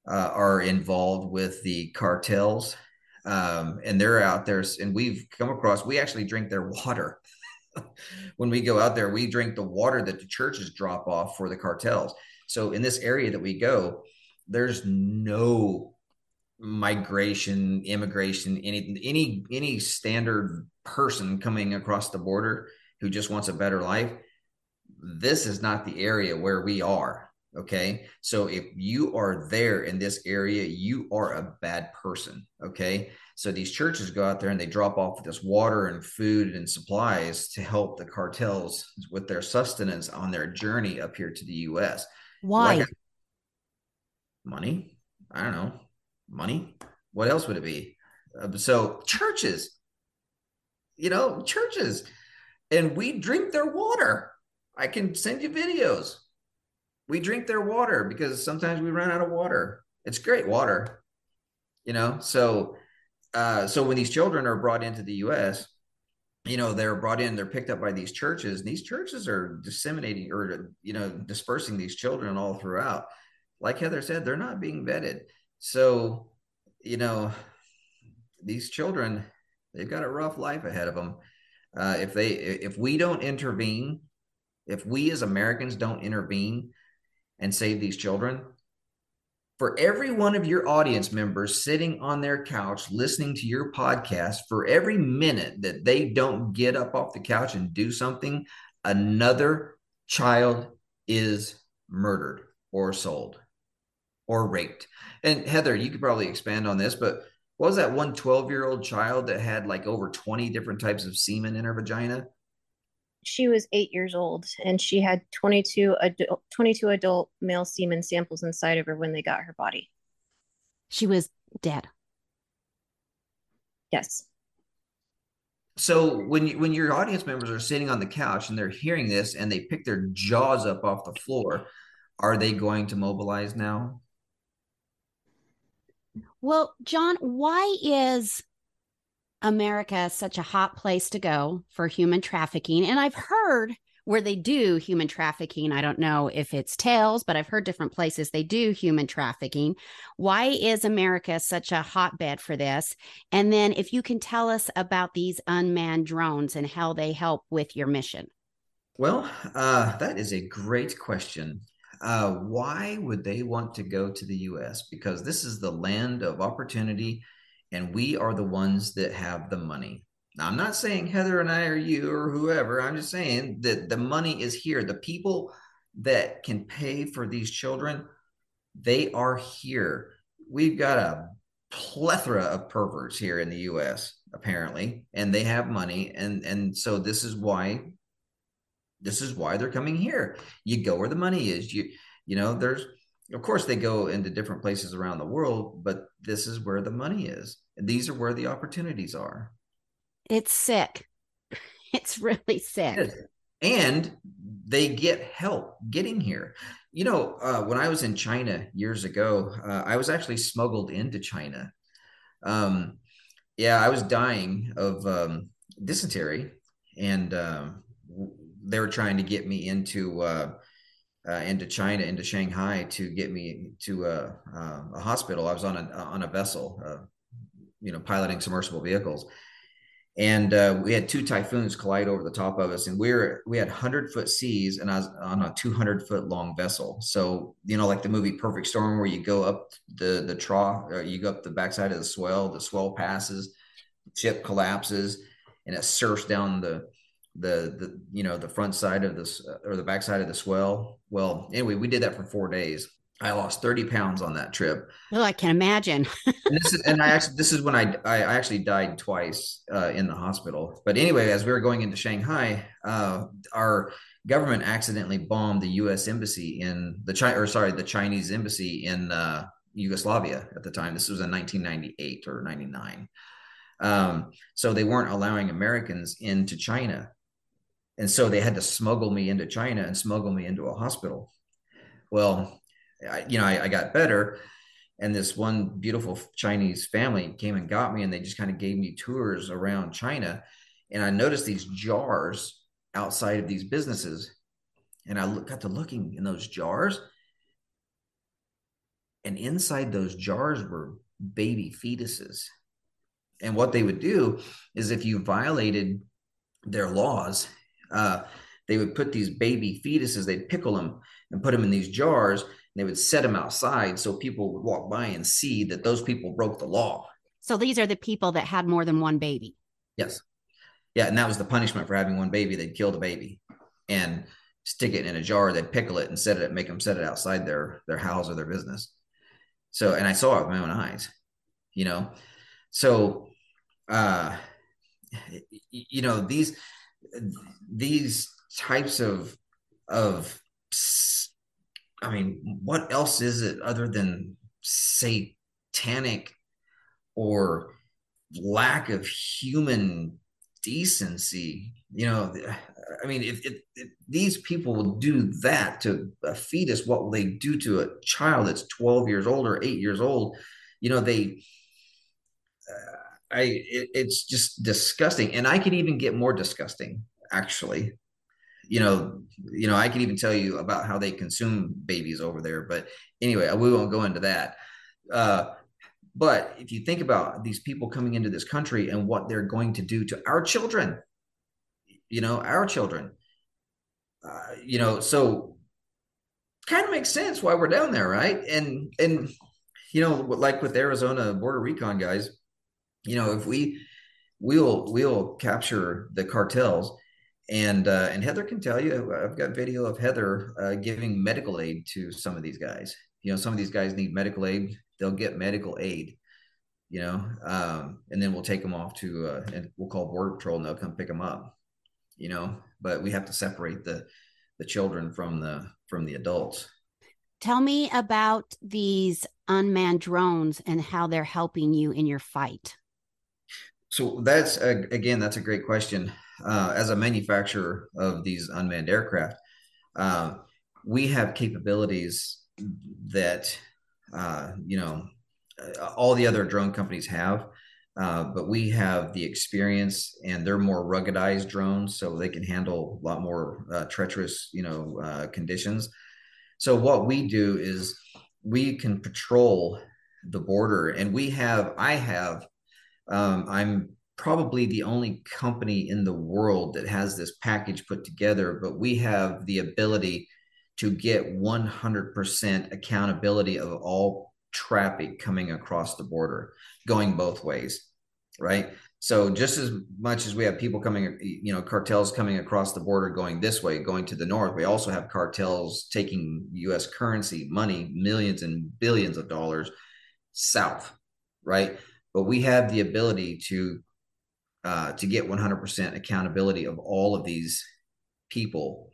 uh, are involved with the cartels um, and they're out there and we've come across we actually drink their water. [LAUGHS] When we go out there we drink the water that the churches drop off for the cartels. So in this area that we go there's no migration, immigration, any any any standard person coming across the border who just wants a better life, this is not the area where we are. Okay. So if you are there in this area, you are a bad person. Okay. So these churches go out there and they drop off this water and food and supplies to help the cartels with their sustenance on their journey up here to the US. Why? Like, money. I don't know money. What else would it be? Uh, so churches, you know, churches, and we drink their water. I can send you videos. We drink their water because sometimes we run out of water. It's great water, you know. So, uh, so when these children are brought into the U.S., you know they're brought in they're picked up by these churches and these churches are disseminating or you know dispersing these children all throughout like heather said they're not being vetted so, you know, these children, they've got a rough life ahead of them. Uh, if they, if we don't intervene, if we as Americans don't intervene and save these children, for every one of your audience members sitting on their couch listening to your podcast, for every minute that they don't get up off the couch and do something, another child is murdered or sold or raped. And Heather, you could probably expand on this, but what was that one 12 year old child that had like over 20 different types of semen in her vagina? She was eight years old and she had 22 adult, 22 adult male semen samples inside of her when they got her body. She was dead. Yes. So when you, when your audience members are sitting on the couch and they're hearing this and they pick their jaws up off the floor, are they going to mobilize now? Well, John, why is America such a hot place to go for human trafficking? And I've heard where they do human trafficking. I don't know if it's tales, but I've heard different places they do human trafficking. Why is America such a hotbed for this? And then if you can tell us about these unmanned drones and how they help with your mission. Well, uh, that is a great question. Uh, why would they want to go to the US? Because this is the land of opportunity, and we are the ones that have the money. Now, I'm not saying Heather and I or you or whoever. I'm just saying that the money is here. The people that can pay for these children, they are here. We've got a plethora of perverts here in the US, apparently, and they have money. And, and so this is why this is why they're coming here. You go where the money is. You, you know, there's of course they go into different places around the world, but this is where the money is. And these are where the opportunities are. It's sick. [LAUGHS] It's really sick. And they get help getting here. You know, uh, when I was in China years ago, uh, I was actually smuggled into China. Um, yeah, I was dying of um, dysentery, and uh, they were trying to get me into uh, uh, into China, into Shanghai, to get me to a, uh, a hospital. I was on a on a vessel, you know, piloting submersible vehicles and uh, we had two typhoons collide over the top of us and we were we had 100 foot seas and i was on a 200 foot long vessel so you know like the movie perfect storm where you go up the the trough you go up the backside of the swell the swell passes ship collapses and it surfs down the the the you know the front side of this or the back side of the swell well anyway we did that for four days I lost 30 pounds on that trip. Oh, I can imagine. [LAUGHS] and this is, and I actually, this is when I, I actually died twice uh, in the hospital. But anyway, as we were going into Shanghai, uh, our government accidentally bombed the U.S. embassy in the China, or sorry, the Chinese embassy in uh, Yugoslavia at the time. This was in 1998 or 99. Um, so they weren't allowing Americans into China, and so they had to smuggle me into China and smuggle me into a hospital. Well, I, you know, I, I got better. And this one beautiful Chinese family came and got me, and they just kind of gave me tours around China. And I noticed these jars outside of these businesses. And I look, got to looking in those jars. And inside those jars were baby fetuses. And what they would do is if you violated their laws, uh, they would put these baby fetuses, they'd pickle them and put them in these jars and they would set them outside so people would walk by and see that those people broke the law. So these are the people that had more than one baby. Yes. Yeah, and that was the punishment for having one baby. They'd kill the baby and stick it in a jar. They'd pickle it and set it, make them set it outside their their house or their business. So, and I saw it with my own eyes, you know. So, uh, you know these these types of of I mean, what else is it other than satanic or lack of human decency? You know, I mean, if, if, if these people will do that to a fetus, what will they do to a child that's 12 years old or eight years old? You know, they, uh, I, it, it's just disgusting. And I can even get more disgusting, actually you know, you know, I can even tell you about how they consume babies over there. But anyway, we won't go into that. Uh, but if you think about these people coming into this country and what they're going to do to our children, you know, our children, uh, you know, so kind of makes sense why we're down there, right? And and you know, like with Arizona border recon guys, you know, if we we'll we'll capture the cartels and uh, and Heather can tell you. I've got video of Heather uh, giving medical aid to some of these guys. You know, some of these guys need medical aid. They'll get medical aid. You know, um, and then we'll take them off to uh, and we'll call border patrol and they'll come pick them up. You know, but we have to separate the the children from the from the adults. Tell me about these unmanned drones and how they're helping you in your fight. So that's again, that's a great question. Uh, as a manufacturer of these unmanned aircraft, uh, we have capabilities that uh, you know all the other drone companies have. Uh, but we have the experience and they're more ruggedized drones so they can handle a lot more uh, treacherous you know uh, conditions so what we do is we can patrol the border and we have i have um, i'm probably the only company in the world that has this package put together but we have the ability to get 100% accountability of all traffic coming across the border going both ways right? So just as much as we have people coming you know cartels coming across the border going this way going to the north we also have cartels taking us currency money millions and billions of dollars south right but we have the ability to uh, to get 100% accountability of all of these people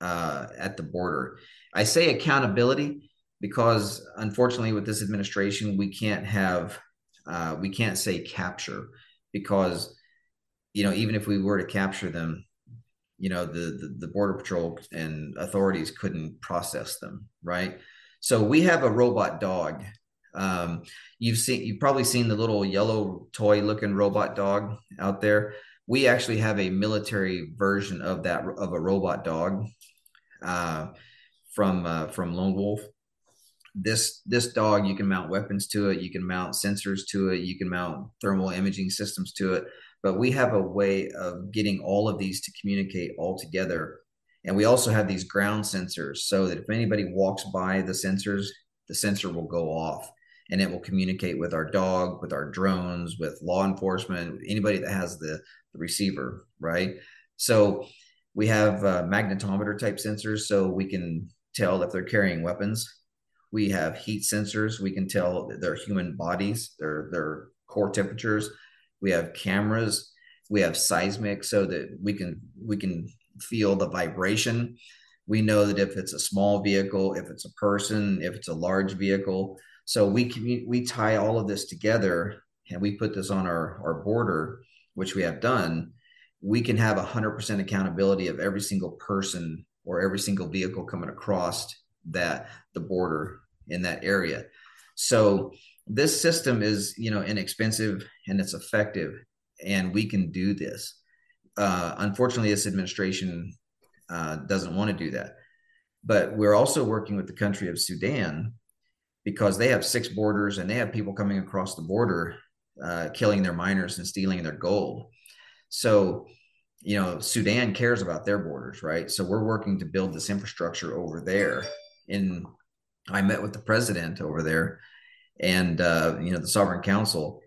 uh, at the border. I say accountability because unfortunately with this administration we can't have uh, we can't say capture because you know even if we were to capture them you know the, the, the border patrol and authorities couldn't process them right? So we have a robot dog um, you've seen you've probably seen the little yellow toy looking robot dog out there. We actually have a military version of that of a robot dog uh, from uh, from lone wolf. This this dog you can mount weapons to it. You can mount sensors to it. You can mount thermal imaging systems to it. But we have a way of getting all of these to communicate all together. And we also have these ground sensors so that if anybody walks by the sensors the sensor will go off and it will communicate with our dog with our drones with law enforcement anybody that has the, the receiver right so we have uh, magnetometer type sensors so we can tell if they're carrying weapons we have heat sensors. We can tell their human bodies, their their core temperatures. We have cameras. We have seismic, so that we can we can feel the vibration. We know that if it's a small vehicle, if it's a person, if it's a large vehicle. So we we tie all of this together and we put this on our our border, which we have done. We can have 100% accountability of every single person or every single vehicle coming across that the border in that area. So this system is, you know, inexpensive and it's effective, and we can do this. Uh, unfortunately, this administration uh, doesn't want to do that. But we're also working with the country of Sudan because they have six borders and they have people coming across the border, uh, killing their miners and stealing their gold. So, you know, Sudan cares about their borders, right? So we're working to build this infrastructure over there in I met with the president over there and, uh, you know, the sovereign council.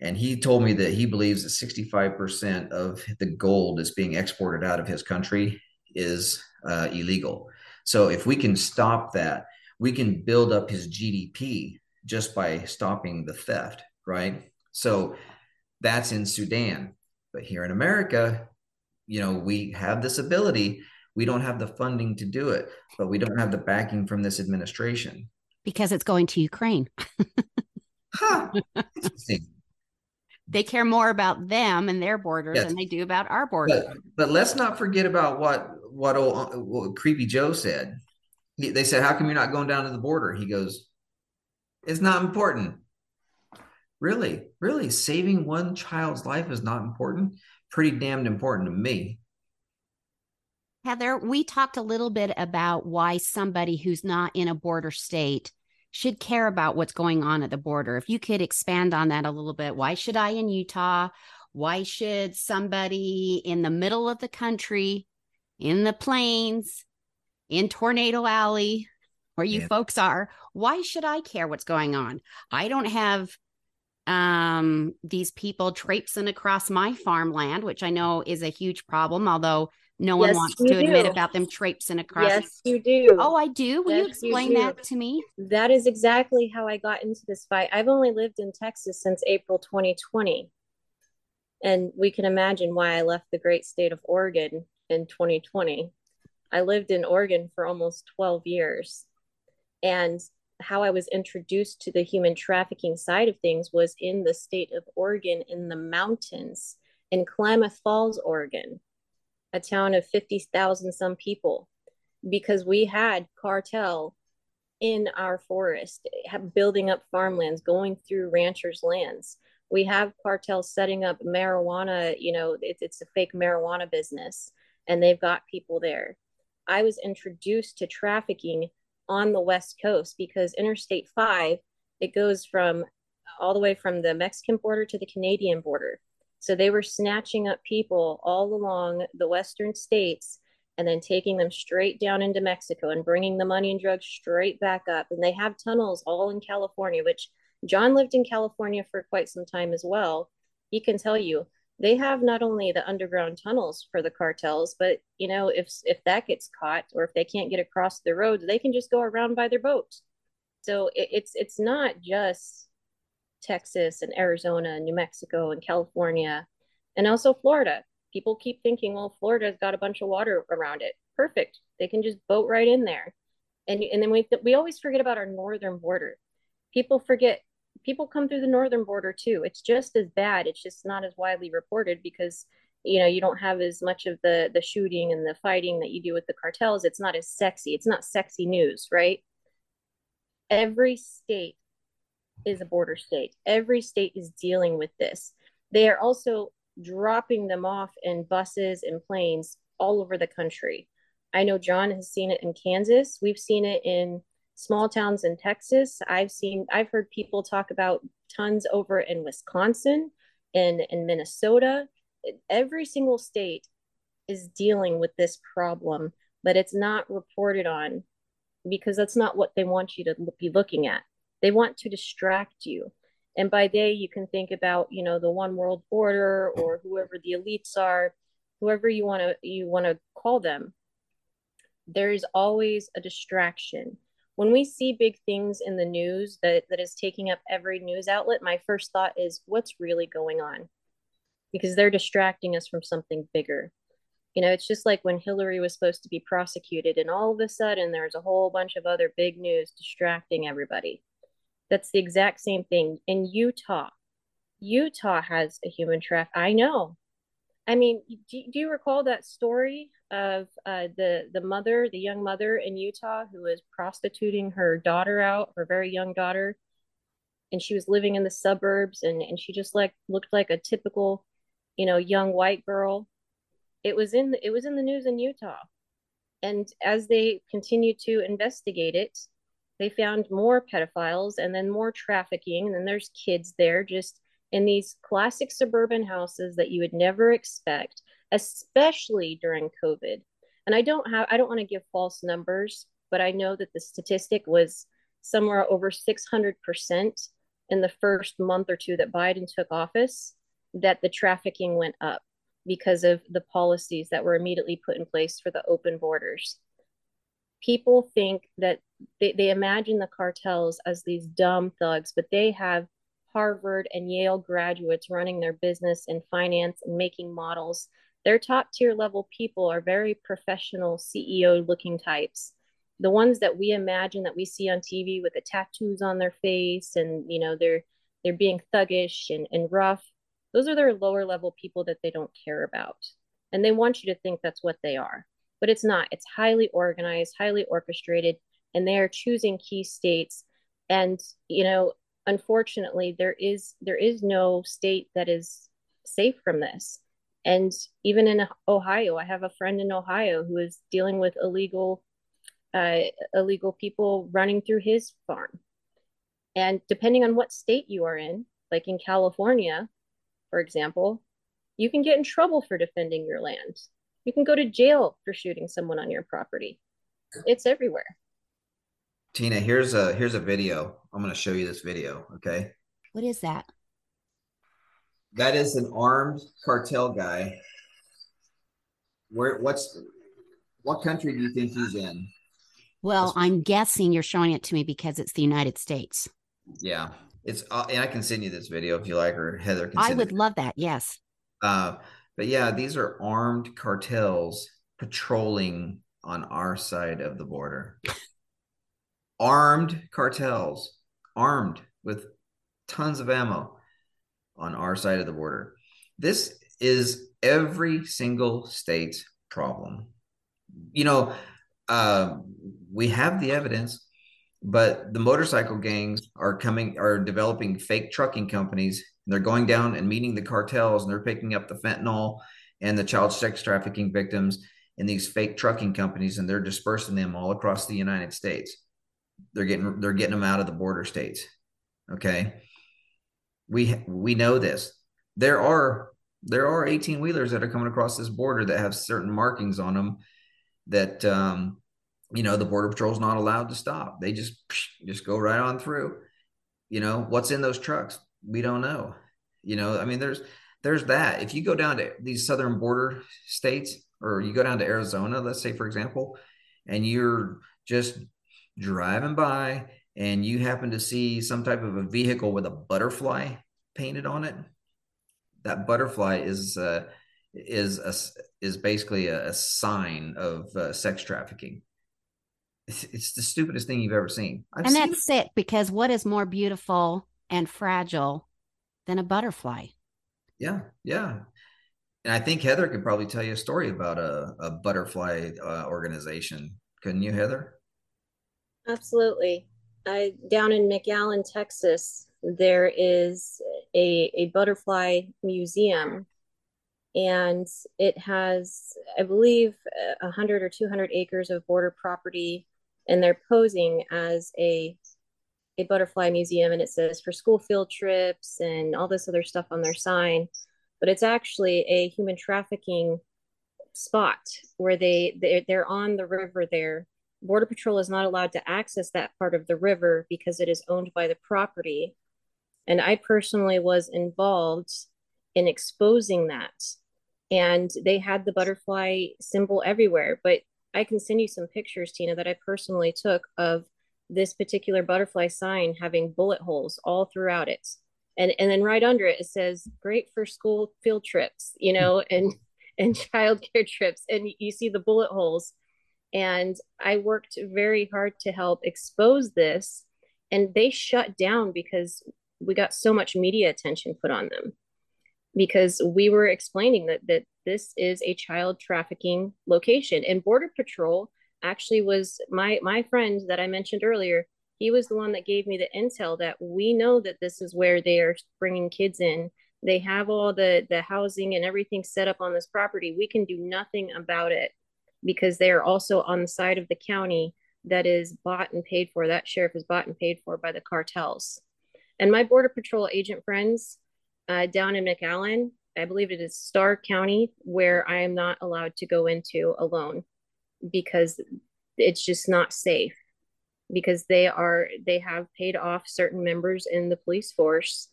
And he told me that he believes that 65% of the gold that's being exported out of his country is uh, illegal. So if we can stop that, we can build up his GDP just by stopping the theft, right? So that's in Sudan. But here in America, you know, we have this ability we don't have the funding to do it, but we don't have the backing from this administration because it's going to Ukraine. [LAUGHS] huh. they care more about them and their borders yes. than they do about our borders. But, but, let's not forget about what what old what creepy Joe said. He, they said, "How come you're not going down to the border?" He goes, "It's not important." Really, really, saving one child's life is not important. Pretty damned important to me. Heather, we talked a little bit about why somebody who's not in a border state should care about what's going on at the border. If you could expand on that a little bit, why should I in Utah? Why should somebody in the middle of the country, in the plains, in Tornado Alley, where you yeah. folks are, why should I care what's going on? I don't have um these people traipsing across my farmland, which I know is a huge problem, although no one yes, wants to do. admit about them traipsing across. Yes, you do. Oh, I do. Will yes, you explain you that to me? That is exactly how I got into this fight. I've only lived in Texas since April 2020. And we can imagine why I left the great state of Oregon in 2020. I lived in Oregon for almost 12 years. And how I was introduced to the human trafficking side of things was in the state of Oregon in the mountains in Klamath Falls, Oregon, a town of 50,000 some people, because we had cartel in our forest, building up farmlands, going through ranchers' lands. We have cartels setting up marijuana, you know, it's, it's a fake marijuana business, and they've got people there. I was introduced to trafficking on the West Coast because Interstate 5, it goes from all the way from the Mexican border to the Canadian border. So they were snatching up people all along the Western states and then taking them straight down into Mexico and bringing the money and drugs straight back up. And they have tunnels all in California, which John lived in California for quite some time as well. He can tell you they have not only the underground tunnels for the cartels, but you know, if if that gets caught or if they can't get across the roads, they can just go around by their boat. So it, it's it's not just Texas and Arizona and New Mexico and California and also Florida. People keep thinking, well, Florida's got a bunch of water around it. Perfect. They can just boat right in there. And, and then we, we always forget about our northern border. People forget people come through the northern border too. It's just as bad. It's just not as widely reported because you know you don't have as much of the the shooting and the fighting that you do with the cartels. It's not as sexy. It's not sexy news, right? Every state is a border state. Every state is dealing with this. They are also dropping them off in buses and planes all over the country. I know John has seen it in Kansas. We've seen it in small towns in Texas. I've seen, I've heard people talk about tons over in Wisconsin and in Minnesota. Every single state is dealing with this problem, but it's not reported on because that's not what they want you to be looking at. They want to distract you. And by day, you can think about, you know, the one world order or whoever the elites are, whoever you want to you want to call them. There is always a distraction when we see big things in the news that, that is taking up every news outlet, my first thought is what's really going on? Because they're distracting us from something bigger. You know, it's just like when Hillary was supposed to be prosecuted, and all of a sudden there's a whole bunch of other big news distracting everybody. That's the exact same thing in Utah. Utah has a human traffic. I know. I mean, do, do you recall that story of uh, the the mother, the young mother in Utah who was prostituting her daughter out, her very young daughter, and she was living in the suburbs, and and she just like looked like a typical, you know, young white girl. It was in it was in the news in Utah, and as they continued to investigate it, they found more pedophiles and then more trafficking, and then there's kids there just in these classic suburban houses that you would never expect especially during COVID. And I don't have, I don't want to give false numbers, but I know that the statistic was somewhere over 600% in the first month or two that Biden took office, that the trafficking went up because of the policies that were immediately put in place for the open borders. People think that they, they imagine the cartels as these dumb thugs, but they have Harvard and Yale graduates running their business and finance and making models their top tier level people are very professional CEO looking types. The ones that we imagine that we see on TV with the tattoos on their face and you know they're they're being thuggish and, and rough. Those are their lower level people that they don't care about. And they want you to think that's what they are. But it's not. It's highly organized, highly orchestrated, and they are choosing key states. And you know, unfortunately, there is there is no state that is safe from this and even in Ohio, I have a friend in Ohio who is dealing with illegal uh, illegal people running through his farm. And depending on what state you are in, like in California, for example, you can get in trouble for defending your land. You can go to jail for shooting someone on your property. It's everywhere. Tina, here's a here's a video. I'm going to show you this video, okay? What is that? That is an armed cartel guy. Where what's what country do you think he's in? Well, I'm guessing you're showing it to me because it's the United States. Yeah, it's uh, and I can send you this video if you like, or Heather can. I would it. love that. Yes. Uh, but yeah, these are armed cartels patrolling on our side of the border. [LAUGHS] armed cartels, armed with tons of ammo on our side of the border. This is every single state's problem. You know, uh, we have the evidence, but the motorcycle gangs are coming, are developing fake trucking companies. they're going down and meeting the cartels, and they're picking up the fentanyl and the child sex trafficking victims in these fake trucking companies, and they're dispersing them all across the United States. They're getting they're getting them out of the border states. Okay, we we know this. There are there are 18 wheelers that are coming across this border that have certain markings on them that um, you know the border patrol's not allowed to stop. They just just go right on through. You know what's in those trucks? We don't know. You know, I mean, there's there's that. If you go down to these southern border states, or you go down to Arizona, let's say for example, and you're just driving by and you happen to see some type of a vehicle with a butterfly painted on it, that butterfly is uh, is a, is basically a, a sign of uh, sex trafficking. It's, it's, the stupidest thing you've ever seen. I've and seen that's it. sick because what is more beautiful and fragile than a butterfly? Yeah, yeah. And I think Heather could probably tell you a story about a, a butterfly uh, organization. Couldn't you, Heather? Absolutely. I down in McAllen, Texas, there is a, a butterfly museum. And it has i believe 100 or 200 acres of border property and they're posing as a a butterfly museum and it says for school field trips and all this other stuff on their sign. But it's actually a human trafficking spot where they they're, they're on the river there border patrol is not allowed to access that part of the river because it is owned by the property and I personally was involved in exposing that. And they had the butterfly symbol everywhere. But I can send you some pictures, Tina, that I personally took of this particular butterfly sign having bullet holes all throughout it. And and then right under it it says great for school field trips, you know, and and [LAUGHS] childcare trips. And you see the bullet holes. And I worked very hard to help expose this. And they shut down because we got so much media attention put on them. Because we were explaining that that this is a child trafficking location. And border patrol actually was my my friend that i mentioned earlier he was the one that gave me the intel that we know that this is where they are bringing kids in. They have all the the housing and everything set up on this property. We can do nothing about it because they are also on the side of the county that is bought and paid for. That sheriff is bought and paid for by the cartels. And my Border Patrol agent friends uh, down in McAllen, I believe it is Starr County, where I am not allowed to go into alone because it's just not safe because they are they have paid off certain members in the police force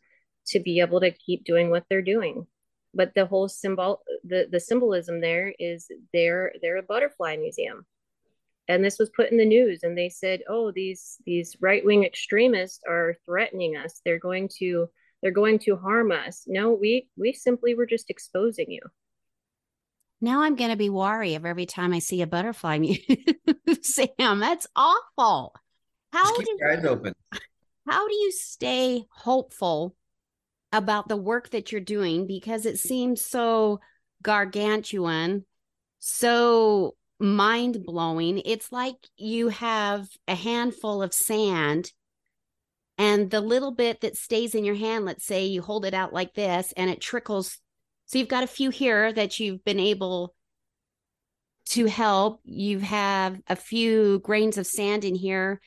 to be able to keep doing what they're doing but the whole symbol the the symbolism there is they're they're a butterfly museum. And this was put in the news and they said oh these these right-wing extremists are threatening us. They're going to they're going to harm us. No we we simply were just exposing you. Now i'm going to be wary of every time i see a butterfly [LAUGHS] sam that's awful. How just keep do, your eyes open. how do you stay hopeful about the work that you're doing because it seems so gargantuan so mind blowing. It's like you have a handful of sand and the little bit that stays in your hand, let's say you hold it out like this and it trickles. So you've got a few here that you've been able to help. You have a few grains of sand in here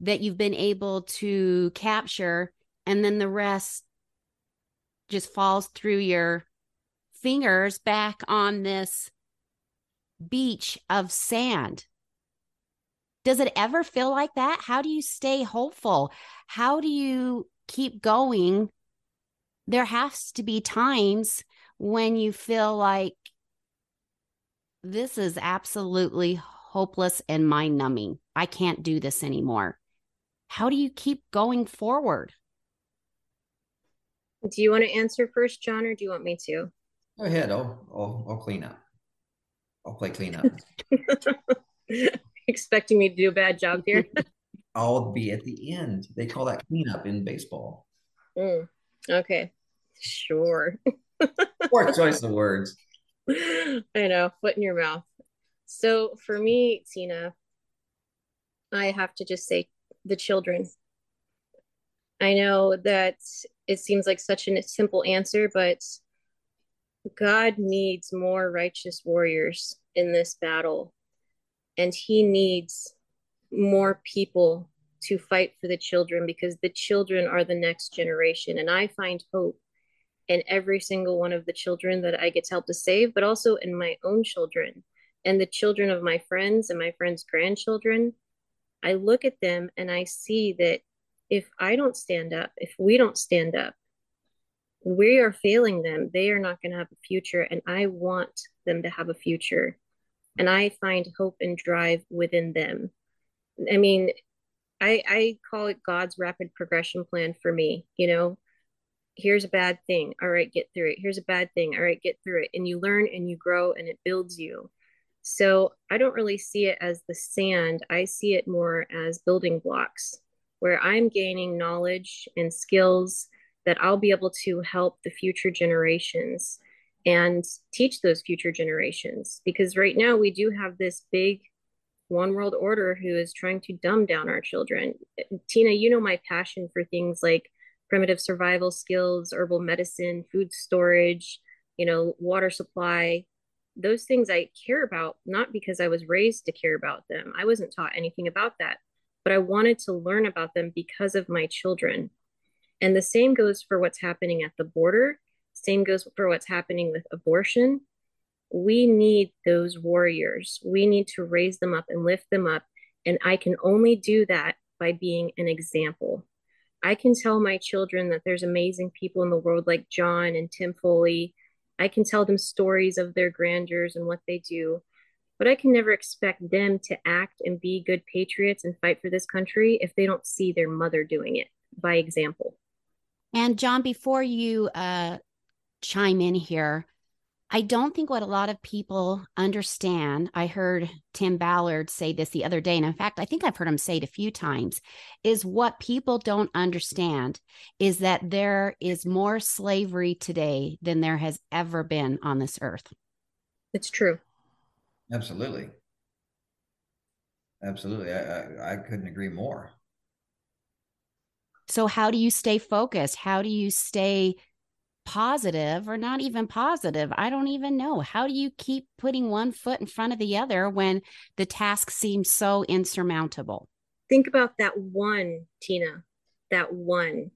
that you've been able to capture, and then the rest just falls through your fingers back on this beach of sand. Does it ever feel like that? How do you stay hopeful? How do you keep going? There has to be times when you feel like this is absolutely hopeless and mind numbing. I can't do this anymore. How do you keep going forward? Do you want to answer first, John, or do you want me to? Go ahead. I'll, I'll, I'll clean up. I'll play cleanup. [LAUGHS] Expecting me to do a bad job here. [LAUGHS] I'll be at the end. They call that cleanup in baseball. Mm, okay, sure. [LAUGHS] Poor choice of words. I know, foot in your mouth. So for me, Tina, I have to just say the children. I know that it seems like such a simple answer, but God needs more righteous warriors in this battle. And he needs more people to fight for the children because the children are the next generation. And I find hope in every single one of the children that I get to help to save, but also in my own children and the children of my friends and my friends' grandchildren. I look at them and I see that if I don't stand up, if we don't stand up, we are failing them. They are not going to have a future. And I want them to have a future. And I find hope and drive within them. I mean, I, I call it God's rapid progression plan for me. You know, here's a bad thing. All right, get through it. Here's a bad thing. All right, get through it. And you learn and you grow and it builds you. So I don't really see it as the sand. I see it more as building blocks where I'm gaining knowledge and skills that I'll be able to help the future generations and teach those future generations. Because right now we do have this big one world order who is trying to dumb down our children. Tina, you know my passion for things like primitive survival skills, herbal medicine, food storage, you know, water supply. Those things I care about, not because I was raised to care about them. I wasn't taught anything about that, but I wanted to learn about them because of my children. And the same goes for what's happening at the border, same goes for what's happening with abortion. We need those warriors. We need to raise them up and lift them up. And I can only do that by being an example. I can tell my children that there's amazing people in the world like John and Tim Foley. I can tell them stories of their grandeurs and what they do, but I can never expect them to act and be good patriots and fight for this country if they don't see their mother doing it by example. And John, before you uh, chime in here, I don't think what a lot of people understand. I heard Tim Ballard say this the other day. And in fact, I think I've heard him say it a few times is what people don't understand is that there is more slavery today than there has ever been on this earth. It's true. Absolutely. Absolutely. I, I, I couldn't agree more. So, how do you stay focused? How do you stay positive or not even positive? I don't even know. How do you keep putting one foot in front of the other when the task seems so insurmountable? Think about that one, Tina, that one.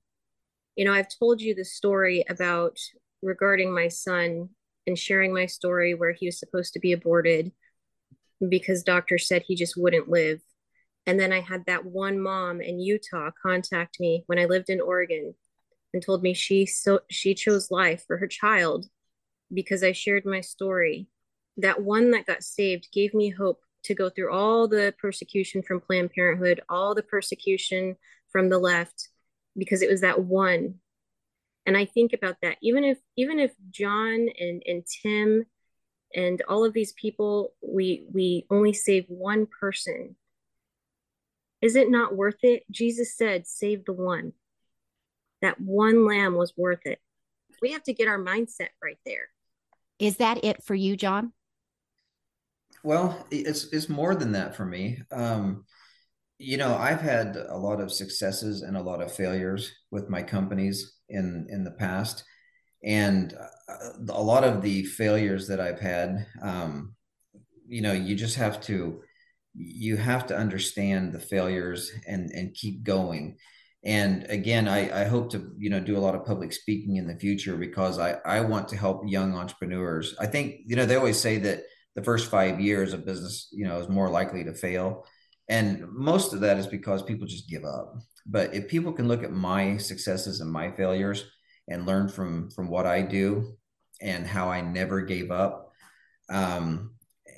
You know, I've told you the story about regarding my son and sharing my story where he was supposed to be aborted because doctors said he just wouldn't live. And then I had that one mom in Utah contact me when I lived in Oregon and told me she so she chose life for her child because I shared my story. That one that got saved gave me hope to go through all the persecution from Planned Parenthood, all the persecution from the left, because it was that one. And I think about that. Even if even if John and, and Tim and all of these people, we we only save one person is it not worth it? Jesus said, save the one. That one lamb was worth it. We have to get our mindset right there. Is that it for you, John? Well, it's it's more than that for me. Um, you know, I've had a lot of successes and a lot of failures with my companies in in the past, and uh, a lot of the failures that I've had, um, you know, you just have to you have to understand the failures and and keep going. And again I, I hope to you know do a lot of public speaking in the future because i i want to help young entrepreneurs. I think you know they always say that the first five years of business you know is more likely to fail. And most of that is because people just give up but if people can look at my successes and my failures and learn from from what i do and how i never gave up um,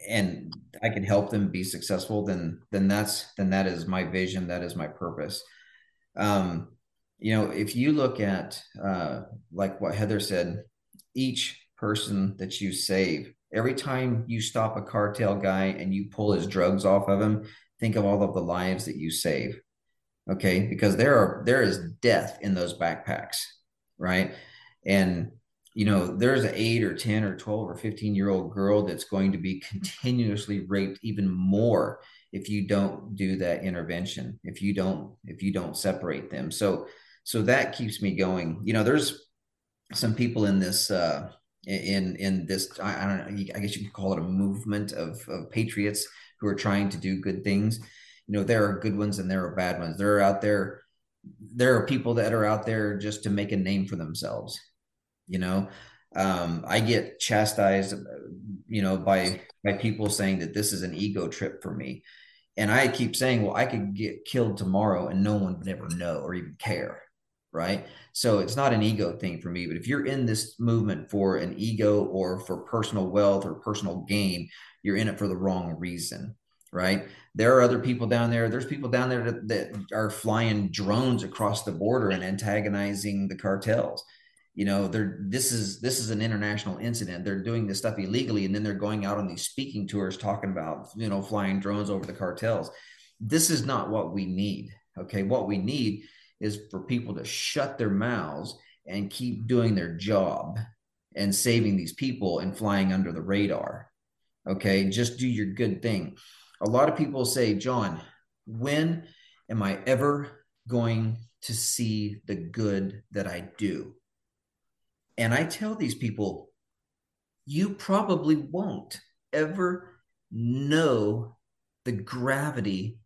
and I can help them be successful, then then that's then that is my vision. That is my purpose. Um, you know, if you look at uh, like what Heather said, each person that you save, every time you stop a cartel guy and you pull his drugs off of him, think of all of the lives that you save. Okay, because there are there is death in those backpacks, right? And you know, there's an eight or 10 or 12 or 15 year old girl that's going to be continuously raped even more if you don't do that intervention, if you don't, if you don't separate them. So, so that keeps me going. You know, there's some people in this, uh, in, in this, I, I don't know, I guess you could call it a movement of, of patriots who are trying to do good things. You know, there are good ones and there are bad ones. There are out there, there are people that are out there just to make a name for themselves you know? Um, i get chastised you know by by people saying that this is an ego trip for me. And i keep saying well i could get killed tomorrow and no one would ever know or even care right? So it's not an ego thing for me but if you're in this movement for an ego or for personal wealth or personal gain you're in it for the wrong reason right? There are other people down there. There's people down there that, that are flying drones across the border and antagonizing the cartels. You know they're this is this is an international incident. They're doing this stuff illegally and then they're going out on these speaking tours talking about you know flying drones over the cartels. This is not what we need okay? What we need is for people to shut their mouths and keep doing their job and saving these people and flying under the radar okay? Just do your good thing a lot of people say john when am i ever going to see the good that i do and I tell these people, you probably won't ever know the gravity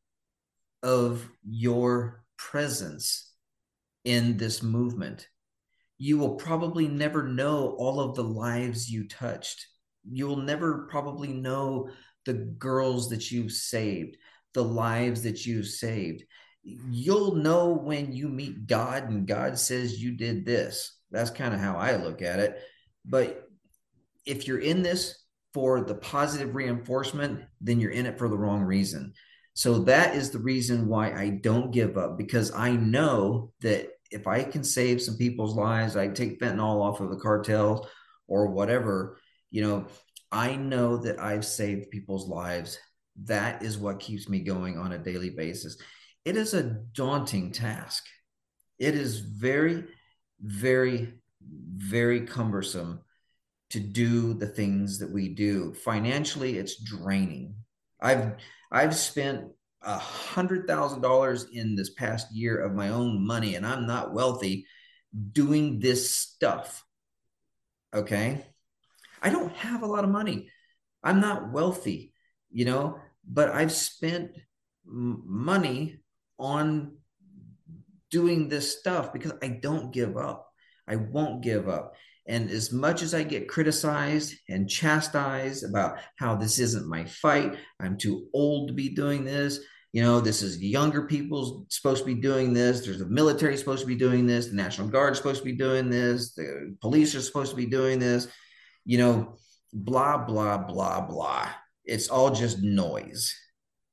of your presence in this movement. You will probably never know all of the lives you touched. You will never probably know the girls that you've saved, the lives that you've saved. You'll know when you meet God and God says you did this that's kind of how I look at it. But if you're in this for the positive reinforcement, then you're in it for the wrong reason. So that is the reason why I don't give up because I know that if I can save some people's lives, I take fentanyl off of the cartel or whatever, you know, I know that I've saved people's lives. That is what keeps me going on a daily basis. It is a daunting task. It is very very, very cumbersome to do the things that we do. Financially, it's draining. I've I've spent a hundred thousand dollars in this past year of my own money, and I'm not wealthy doing this stuff. Okay. I don't have a lot of money. I'm not wealthy, you know, but I've spent money on doing this stuff because I don't give up. I won't give up. And as much as I get criticized and chastised about how this isn't my fight, I'm too old to be doing this. You know, this is younger people supposed to be doing this. There's the military supposed to be doing this. The National Guard supposed to be doing this. The police are supposed to be doing this. You know, blah, blah, blah, blah. It's all just noise.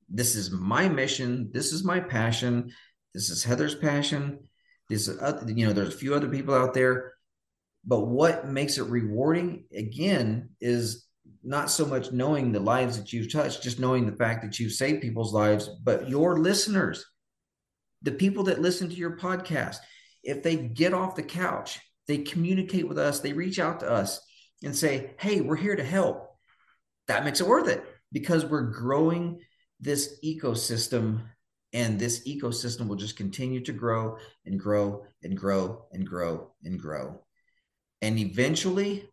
This is my mission. This is my passion. This is Heather's passion. This, uh, you know, there's a few other people out there, but what makes it rewarding again is not so much knowing the lives that you've touched, just knowing the fact that you've saved people's lives, but your listeners, the people that listen to your podcast, if they get off the couch, they communicate with us, they reach out to us and say, Hey, we're here to help. That makes it worth it because we're growing this ecosystem and this ecosystem will just continue to grow and grow and grow and grow and grow. And eventually,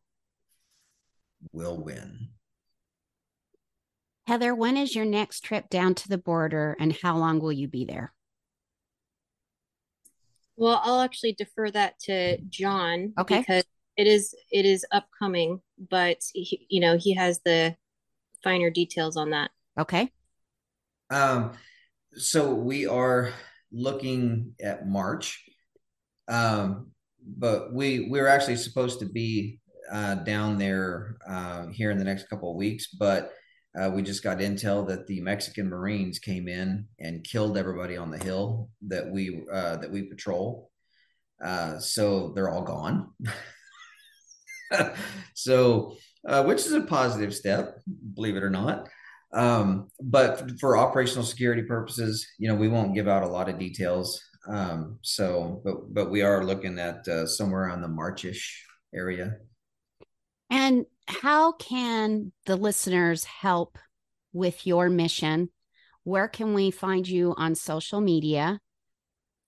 we'll win. Heather, when is your next trip down to the border and how long will you be there? Well, I'll actually defer that to John okay. because it is it is upcoming, but he, you know, he has the finer details on that. Okay. Um so we are looking at March, um, but we we're actually supposed to be uh, down there uh, here in the next couple of weeks, but uh, we just got intel that the Mexican Marines came in and killed everybody on the hill that we uh, that we patrol. Uh, so they're all gone. [LAUGHS] [LAUGHS] so, uh, which is a positive step, believe it or not. Um, but for operational security purposes, you know, we won't give out a lot of details. Um, so, but but we are looking at uh, somewhere on the Marchish area. And how can the listeners help with your mission? Where can we find you on social media?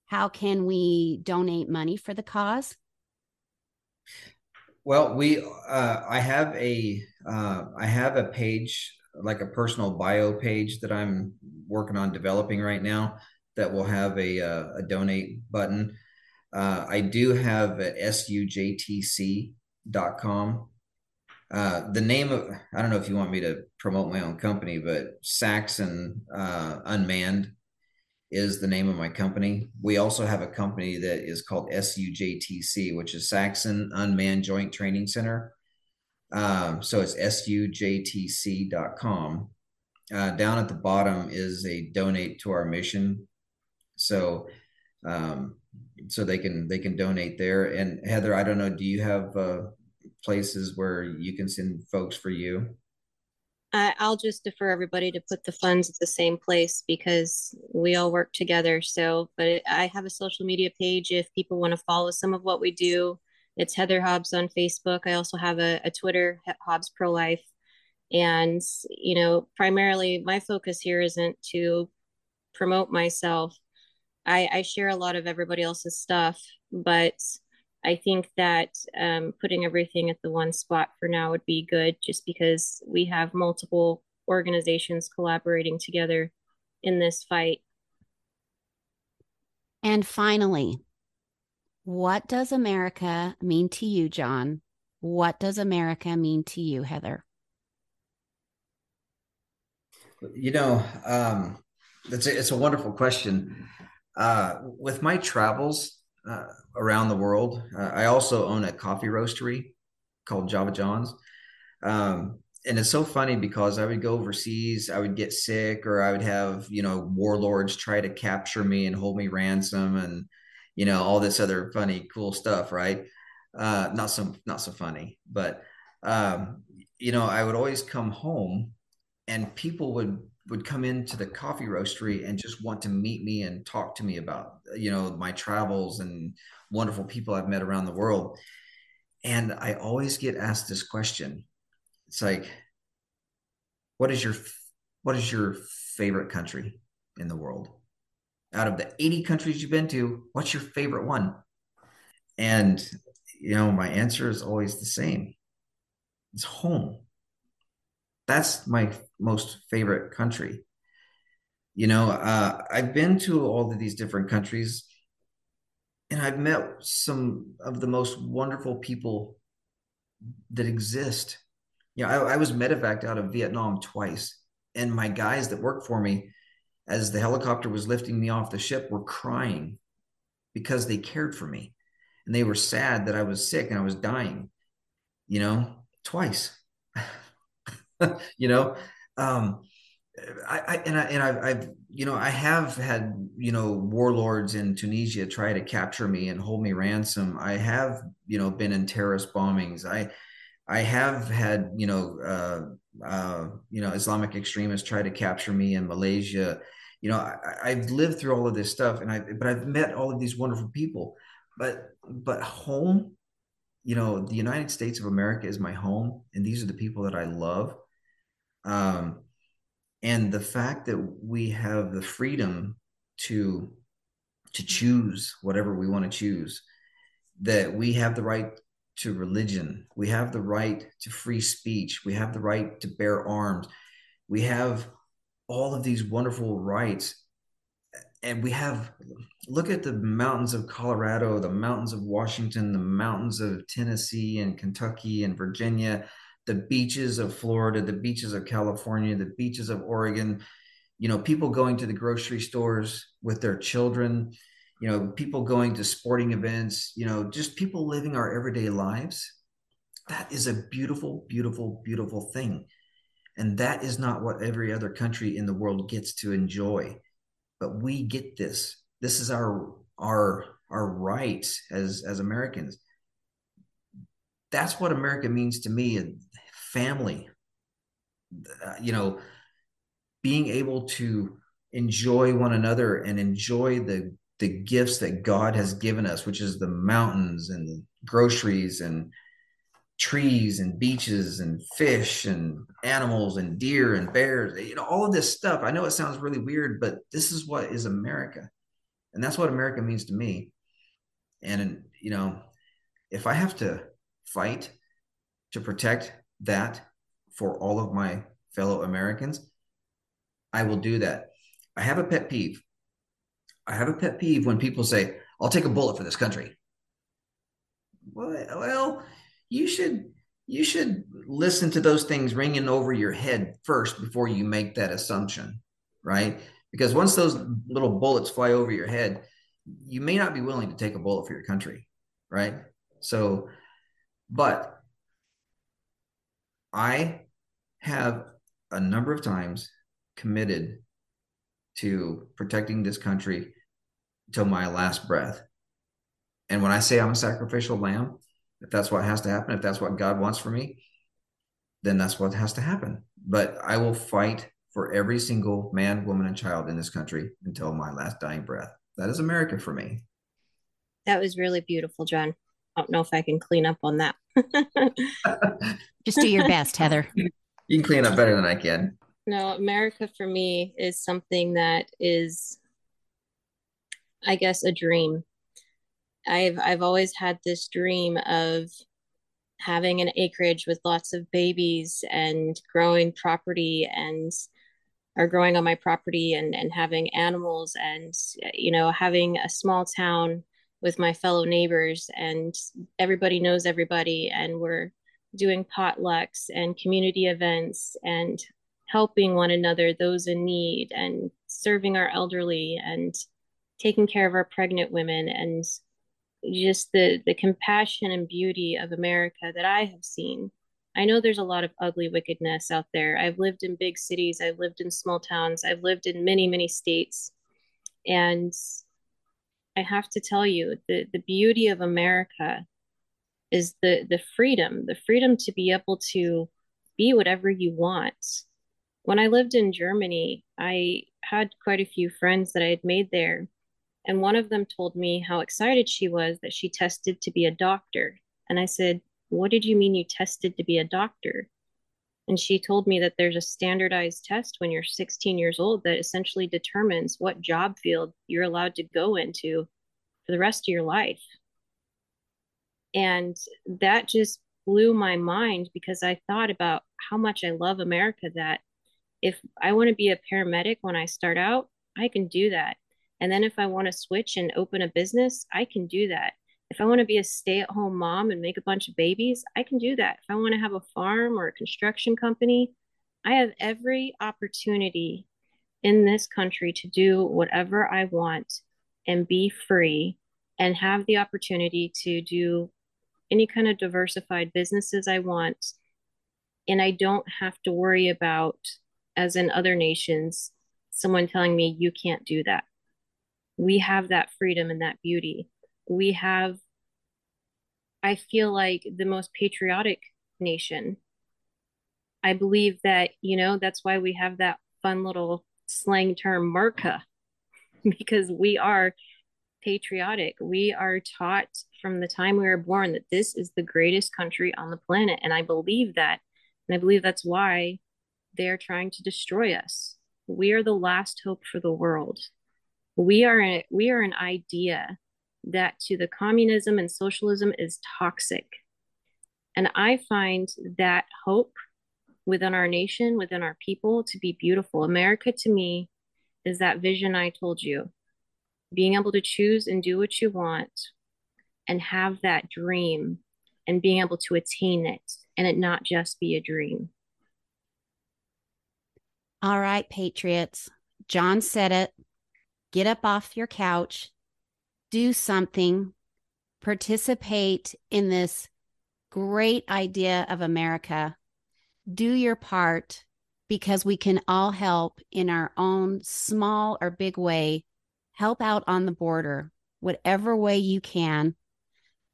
How can we donate money for the cause? Well, we uh, I have a uh, I have a page like a personal bio page that I'm working on developing right now that will have a a, a donate button. Uh, I do have a sujtc.com. Uh, the name of I don't know if you want me to promote my own company, but Saxon uh, Unmanned is the name of my company. We also have a company that is called SUJTC, which is Saxon Unmanned Joint Training Center. Um, so it's sujtc.com. Uh, down at the bottom is a donate to our mission. So, um, so they can they can donate there. And Heather, I don't know, do you have uh, places where you can send folks for you? I, I'll just defer everybody to put the funds at the same place because we all work together. So, but I have a social media page if people want to follow some of what we do. It's Heather Hobbs on Facebook. I also have a, a Twitter, Hobbs Pro Life. And, you know, primarily my focus here isn't to promote myself. I, I share a lot of everybody else's stuff, but I think that um, putting everything at the one spot for now would be good just because we have multiple organizations collaborating together in this fight. And finally, what does America mean to you, John? What does America mean to you, Heather? You know, um, it's a, it's a wonderful question. Uh, with my travels, uh, around the world. Uh, I also own a coffee roastery called Java John's. Um, and it's so funny because I would go overseas, I would get sick, or I would have, you know, warlords try to capture me and hold me ransom and, you know, all this other funny, cool stuff, right? Uh, not so not so funny, but um, you know, I would always come home and people would would come into the coffee roastery and just want to meet me and talk to me about you know my travels and wonderful people I've met around the world. And I always get asked this question. It's like, what is your what is your favorite country in the world? Out of the 80 countries you've been to, what's your favorite one? And you know, my answer is always the same. It's home. That's my most favorite country. You know, uh, I've been to all of these different countries and I've met some of the most wonderful people that exist. You know, I, I was medevaced out of Vietnam twice, and my guys that worked for me, as the helicopter was lifting me off the ship, were crying because they cared for me, and they were sad that I was sick and I was dying. You know, twice. [LAUGHS] you know, um, I, I and I and I've, I've you know I have had you know warlords in Tunisia try to capture me and hold me ransom. I have you know been in terrorist bombings. I I have had you know uh, uh, you know Islamic extremists try to capture me in Malaysia. You know I, I've lived through all of this stuff, and I but I've met all of these wonderful people. But but home, you know, the United States of America is my home, and these are the people that I love. Um, and the fact that we have the freedom to to choose whatever we want to choose that we have the right to religion we have the right to free speech we have the right to bear arms we have all of these wonderful rights and we have look at the mountains of colorado the mountains of washington the mountains of tennessee and kentucky and virginia the beaches of Florida, the beaches of California, the beaches of Oregon, you know, people going to the grocery stores with their children, you know, people going to sporting events, you know, just people living our everyday lives. That is a beautiful, beautiful, beautiful thing. And that is not what every other country in the world gets to enjoy. But we get this. This is our our our right as as Americans. That's what America means to me family. Uh, you know, being able to enjoy one another and enjoy the the gifts that God has given us, which is the mountains and the groceries and trees and beaches and fish and animals and deer and bears, you know, all of this stuff. I know it sounds really weird, but this is what is America. And that's what America means to me. And, you know, if I have to fight to protect that for all of my fellow Americans, I will do that. I have a pet peeve. I have a pet peeve when people say, I'll take a bullet for this country. Well, you should you should listen to those things ringing over your head first before you make that assumption, right? Because once those little bullets fly over your head, you may not be willing to take a bullet for your country, right? So, but I have a number of times committed to protecting this country till my last breath. And when I say I'm a sacrificial lamb, if that's what has to happen, if that's what God wants for me, then that's what has to happen. But I will fight for every single man, woman, and child in this country until my last dying breath. That is America for me. That was really beautiful, John. I don't know if I can clean up on that. [LAUGHS] Just do your best, Heather. You can clean up better than I can. No, America for me is something that is, I guess, a dream. I've I've always had this dream of having an acreage with lots of babies and growing property and are growing on my property and and having animals and you know having a small town with my fellow neighbors and everybody knows everybody and we're doing potlucks and community events and helping one another those in need and serving our elderly and taking care of our pregnant women and just the the compassion and beauty of America that I have seen. I know there's a lot of ugly wickedness out there. I've lived in big cities, I've lived in small towns, I've lived in many many states, and I have to tell you the the beauty of America is the the freedom, the freedom to be able to be whatever you want. When I lived in Germany, I had quite a few friends that I had made there and one of them told me how excited she was that she tested to be a doctor. And I said, What did you mean you tested to be a doctor? And she told me that there's a standardized test when you're 16 years old that essentially determines what job field you're allowed to go into for the rest of your life. And that just blew my mind because I thought about how much I love America that if I want to be a paramedic when I start out, I can do that. And then if I want to switch and open a business, I can do that. If I want to be a stay at home mom and make a bunch of babies, I can do that. If I want to have a farm or a construction company, I have every opportunity in this country to do whatever I want and be free and have the opportunity to do any kind of diversified businesses I want. And I don't have to worry about, as in other nations, someone telling me you can't do that we have that freedom and that beauty. We have, I feel like, the most patriotic nation. I believe that, you know, that's why we have that fun little slang term, Merca, [LAUGHS] because we are patriotic. We are taught from the time we were born that this is the greatest country on the planet. And I believe that. And I believe that's why they're trying to destroy us. We are the last hope for the world we are a, we are an idea that to the communism and socialism is toxic. And i find that hope within our nation within our people to be beautiful. America to me is that vision i told you. Being able to choose and do what you want and have that dream and being able to attain it and it not just be a dream. All right patriots. John said it. Get up off your couch, do something, participate in this great idea of America. Do your part because we can all help in our own small or big way. Help out on the border, whatever way you can.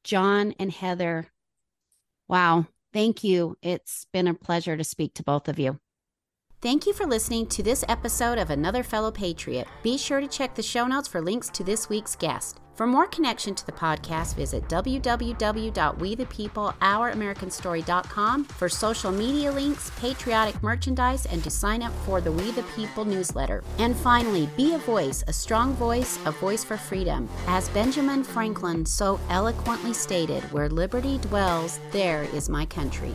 John and Heather, wow, thank you. It's been a pleasure to speak to both of you. Thank you for listening to this episode of Another Fellow Patriot. Be sure to check the show notes for links to this week's guest. For more connection to the podcast, visit www.wethepeopleouramericanstory.com for social media links, patriotic merchandise, and to sign up for the We the People newsletter. And finally, be a voice, a strong voice, a voice for freedom. As Benjamin Franklin so eloquently stated, where liberty dwells, there is my country.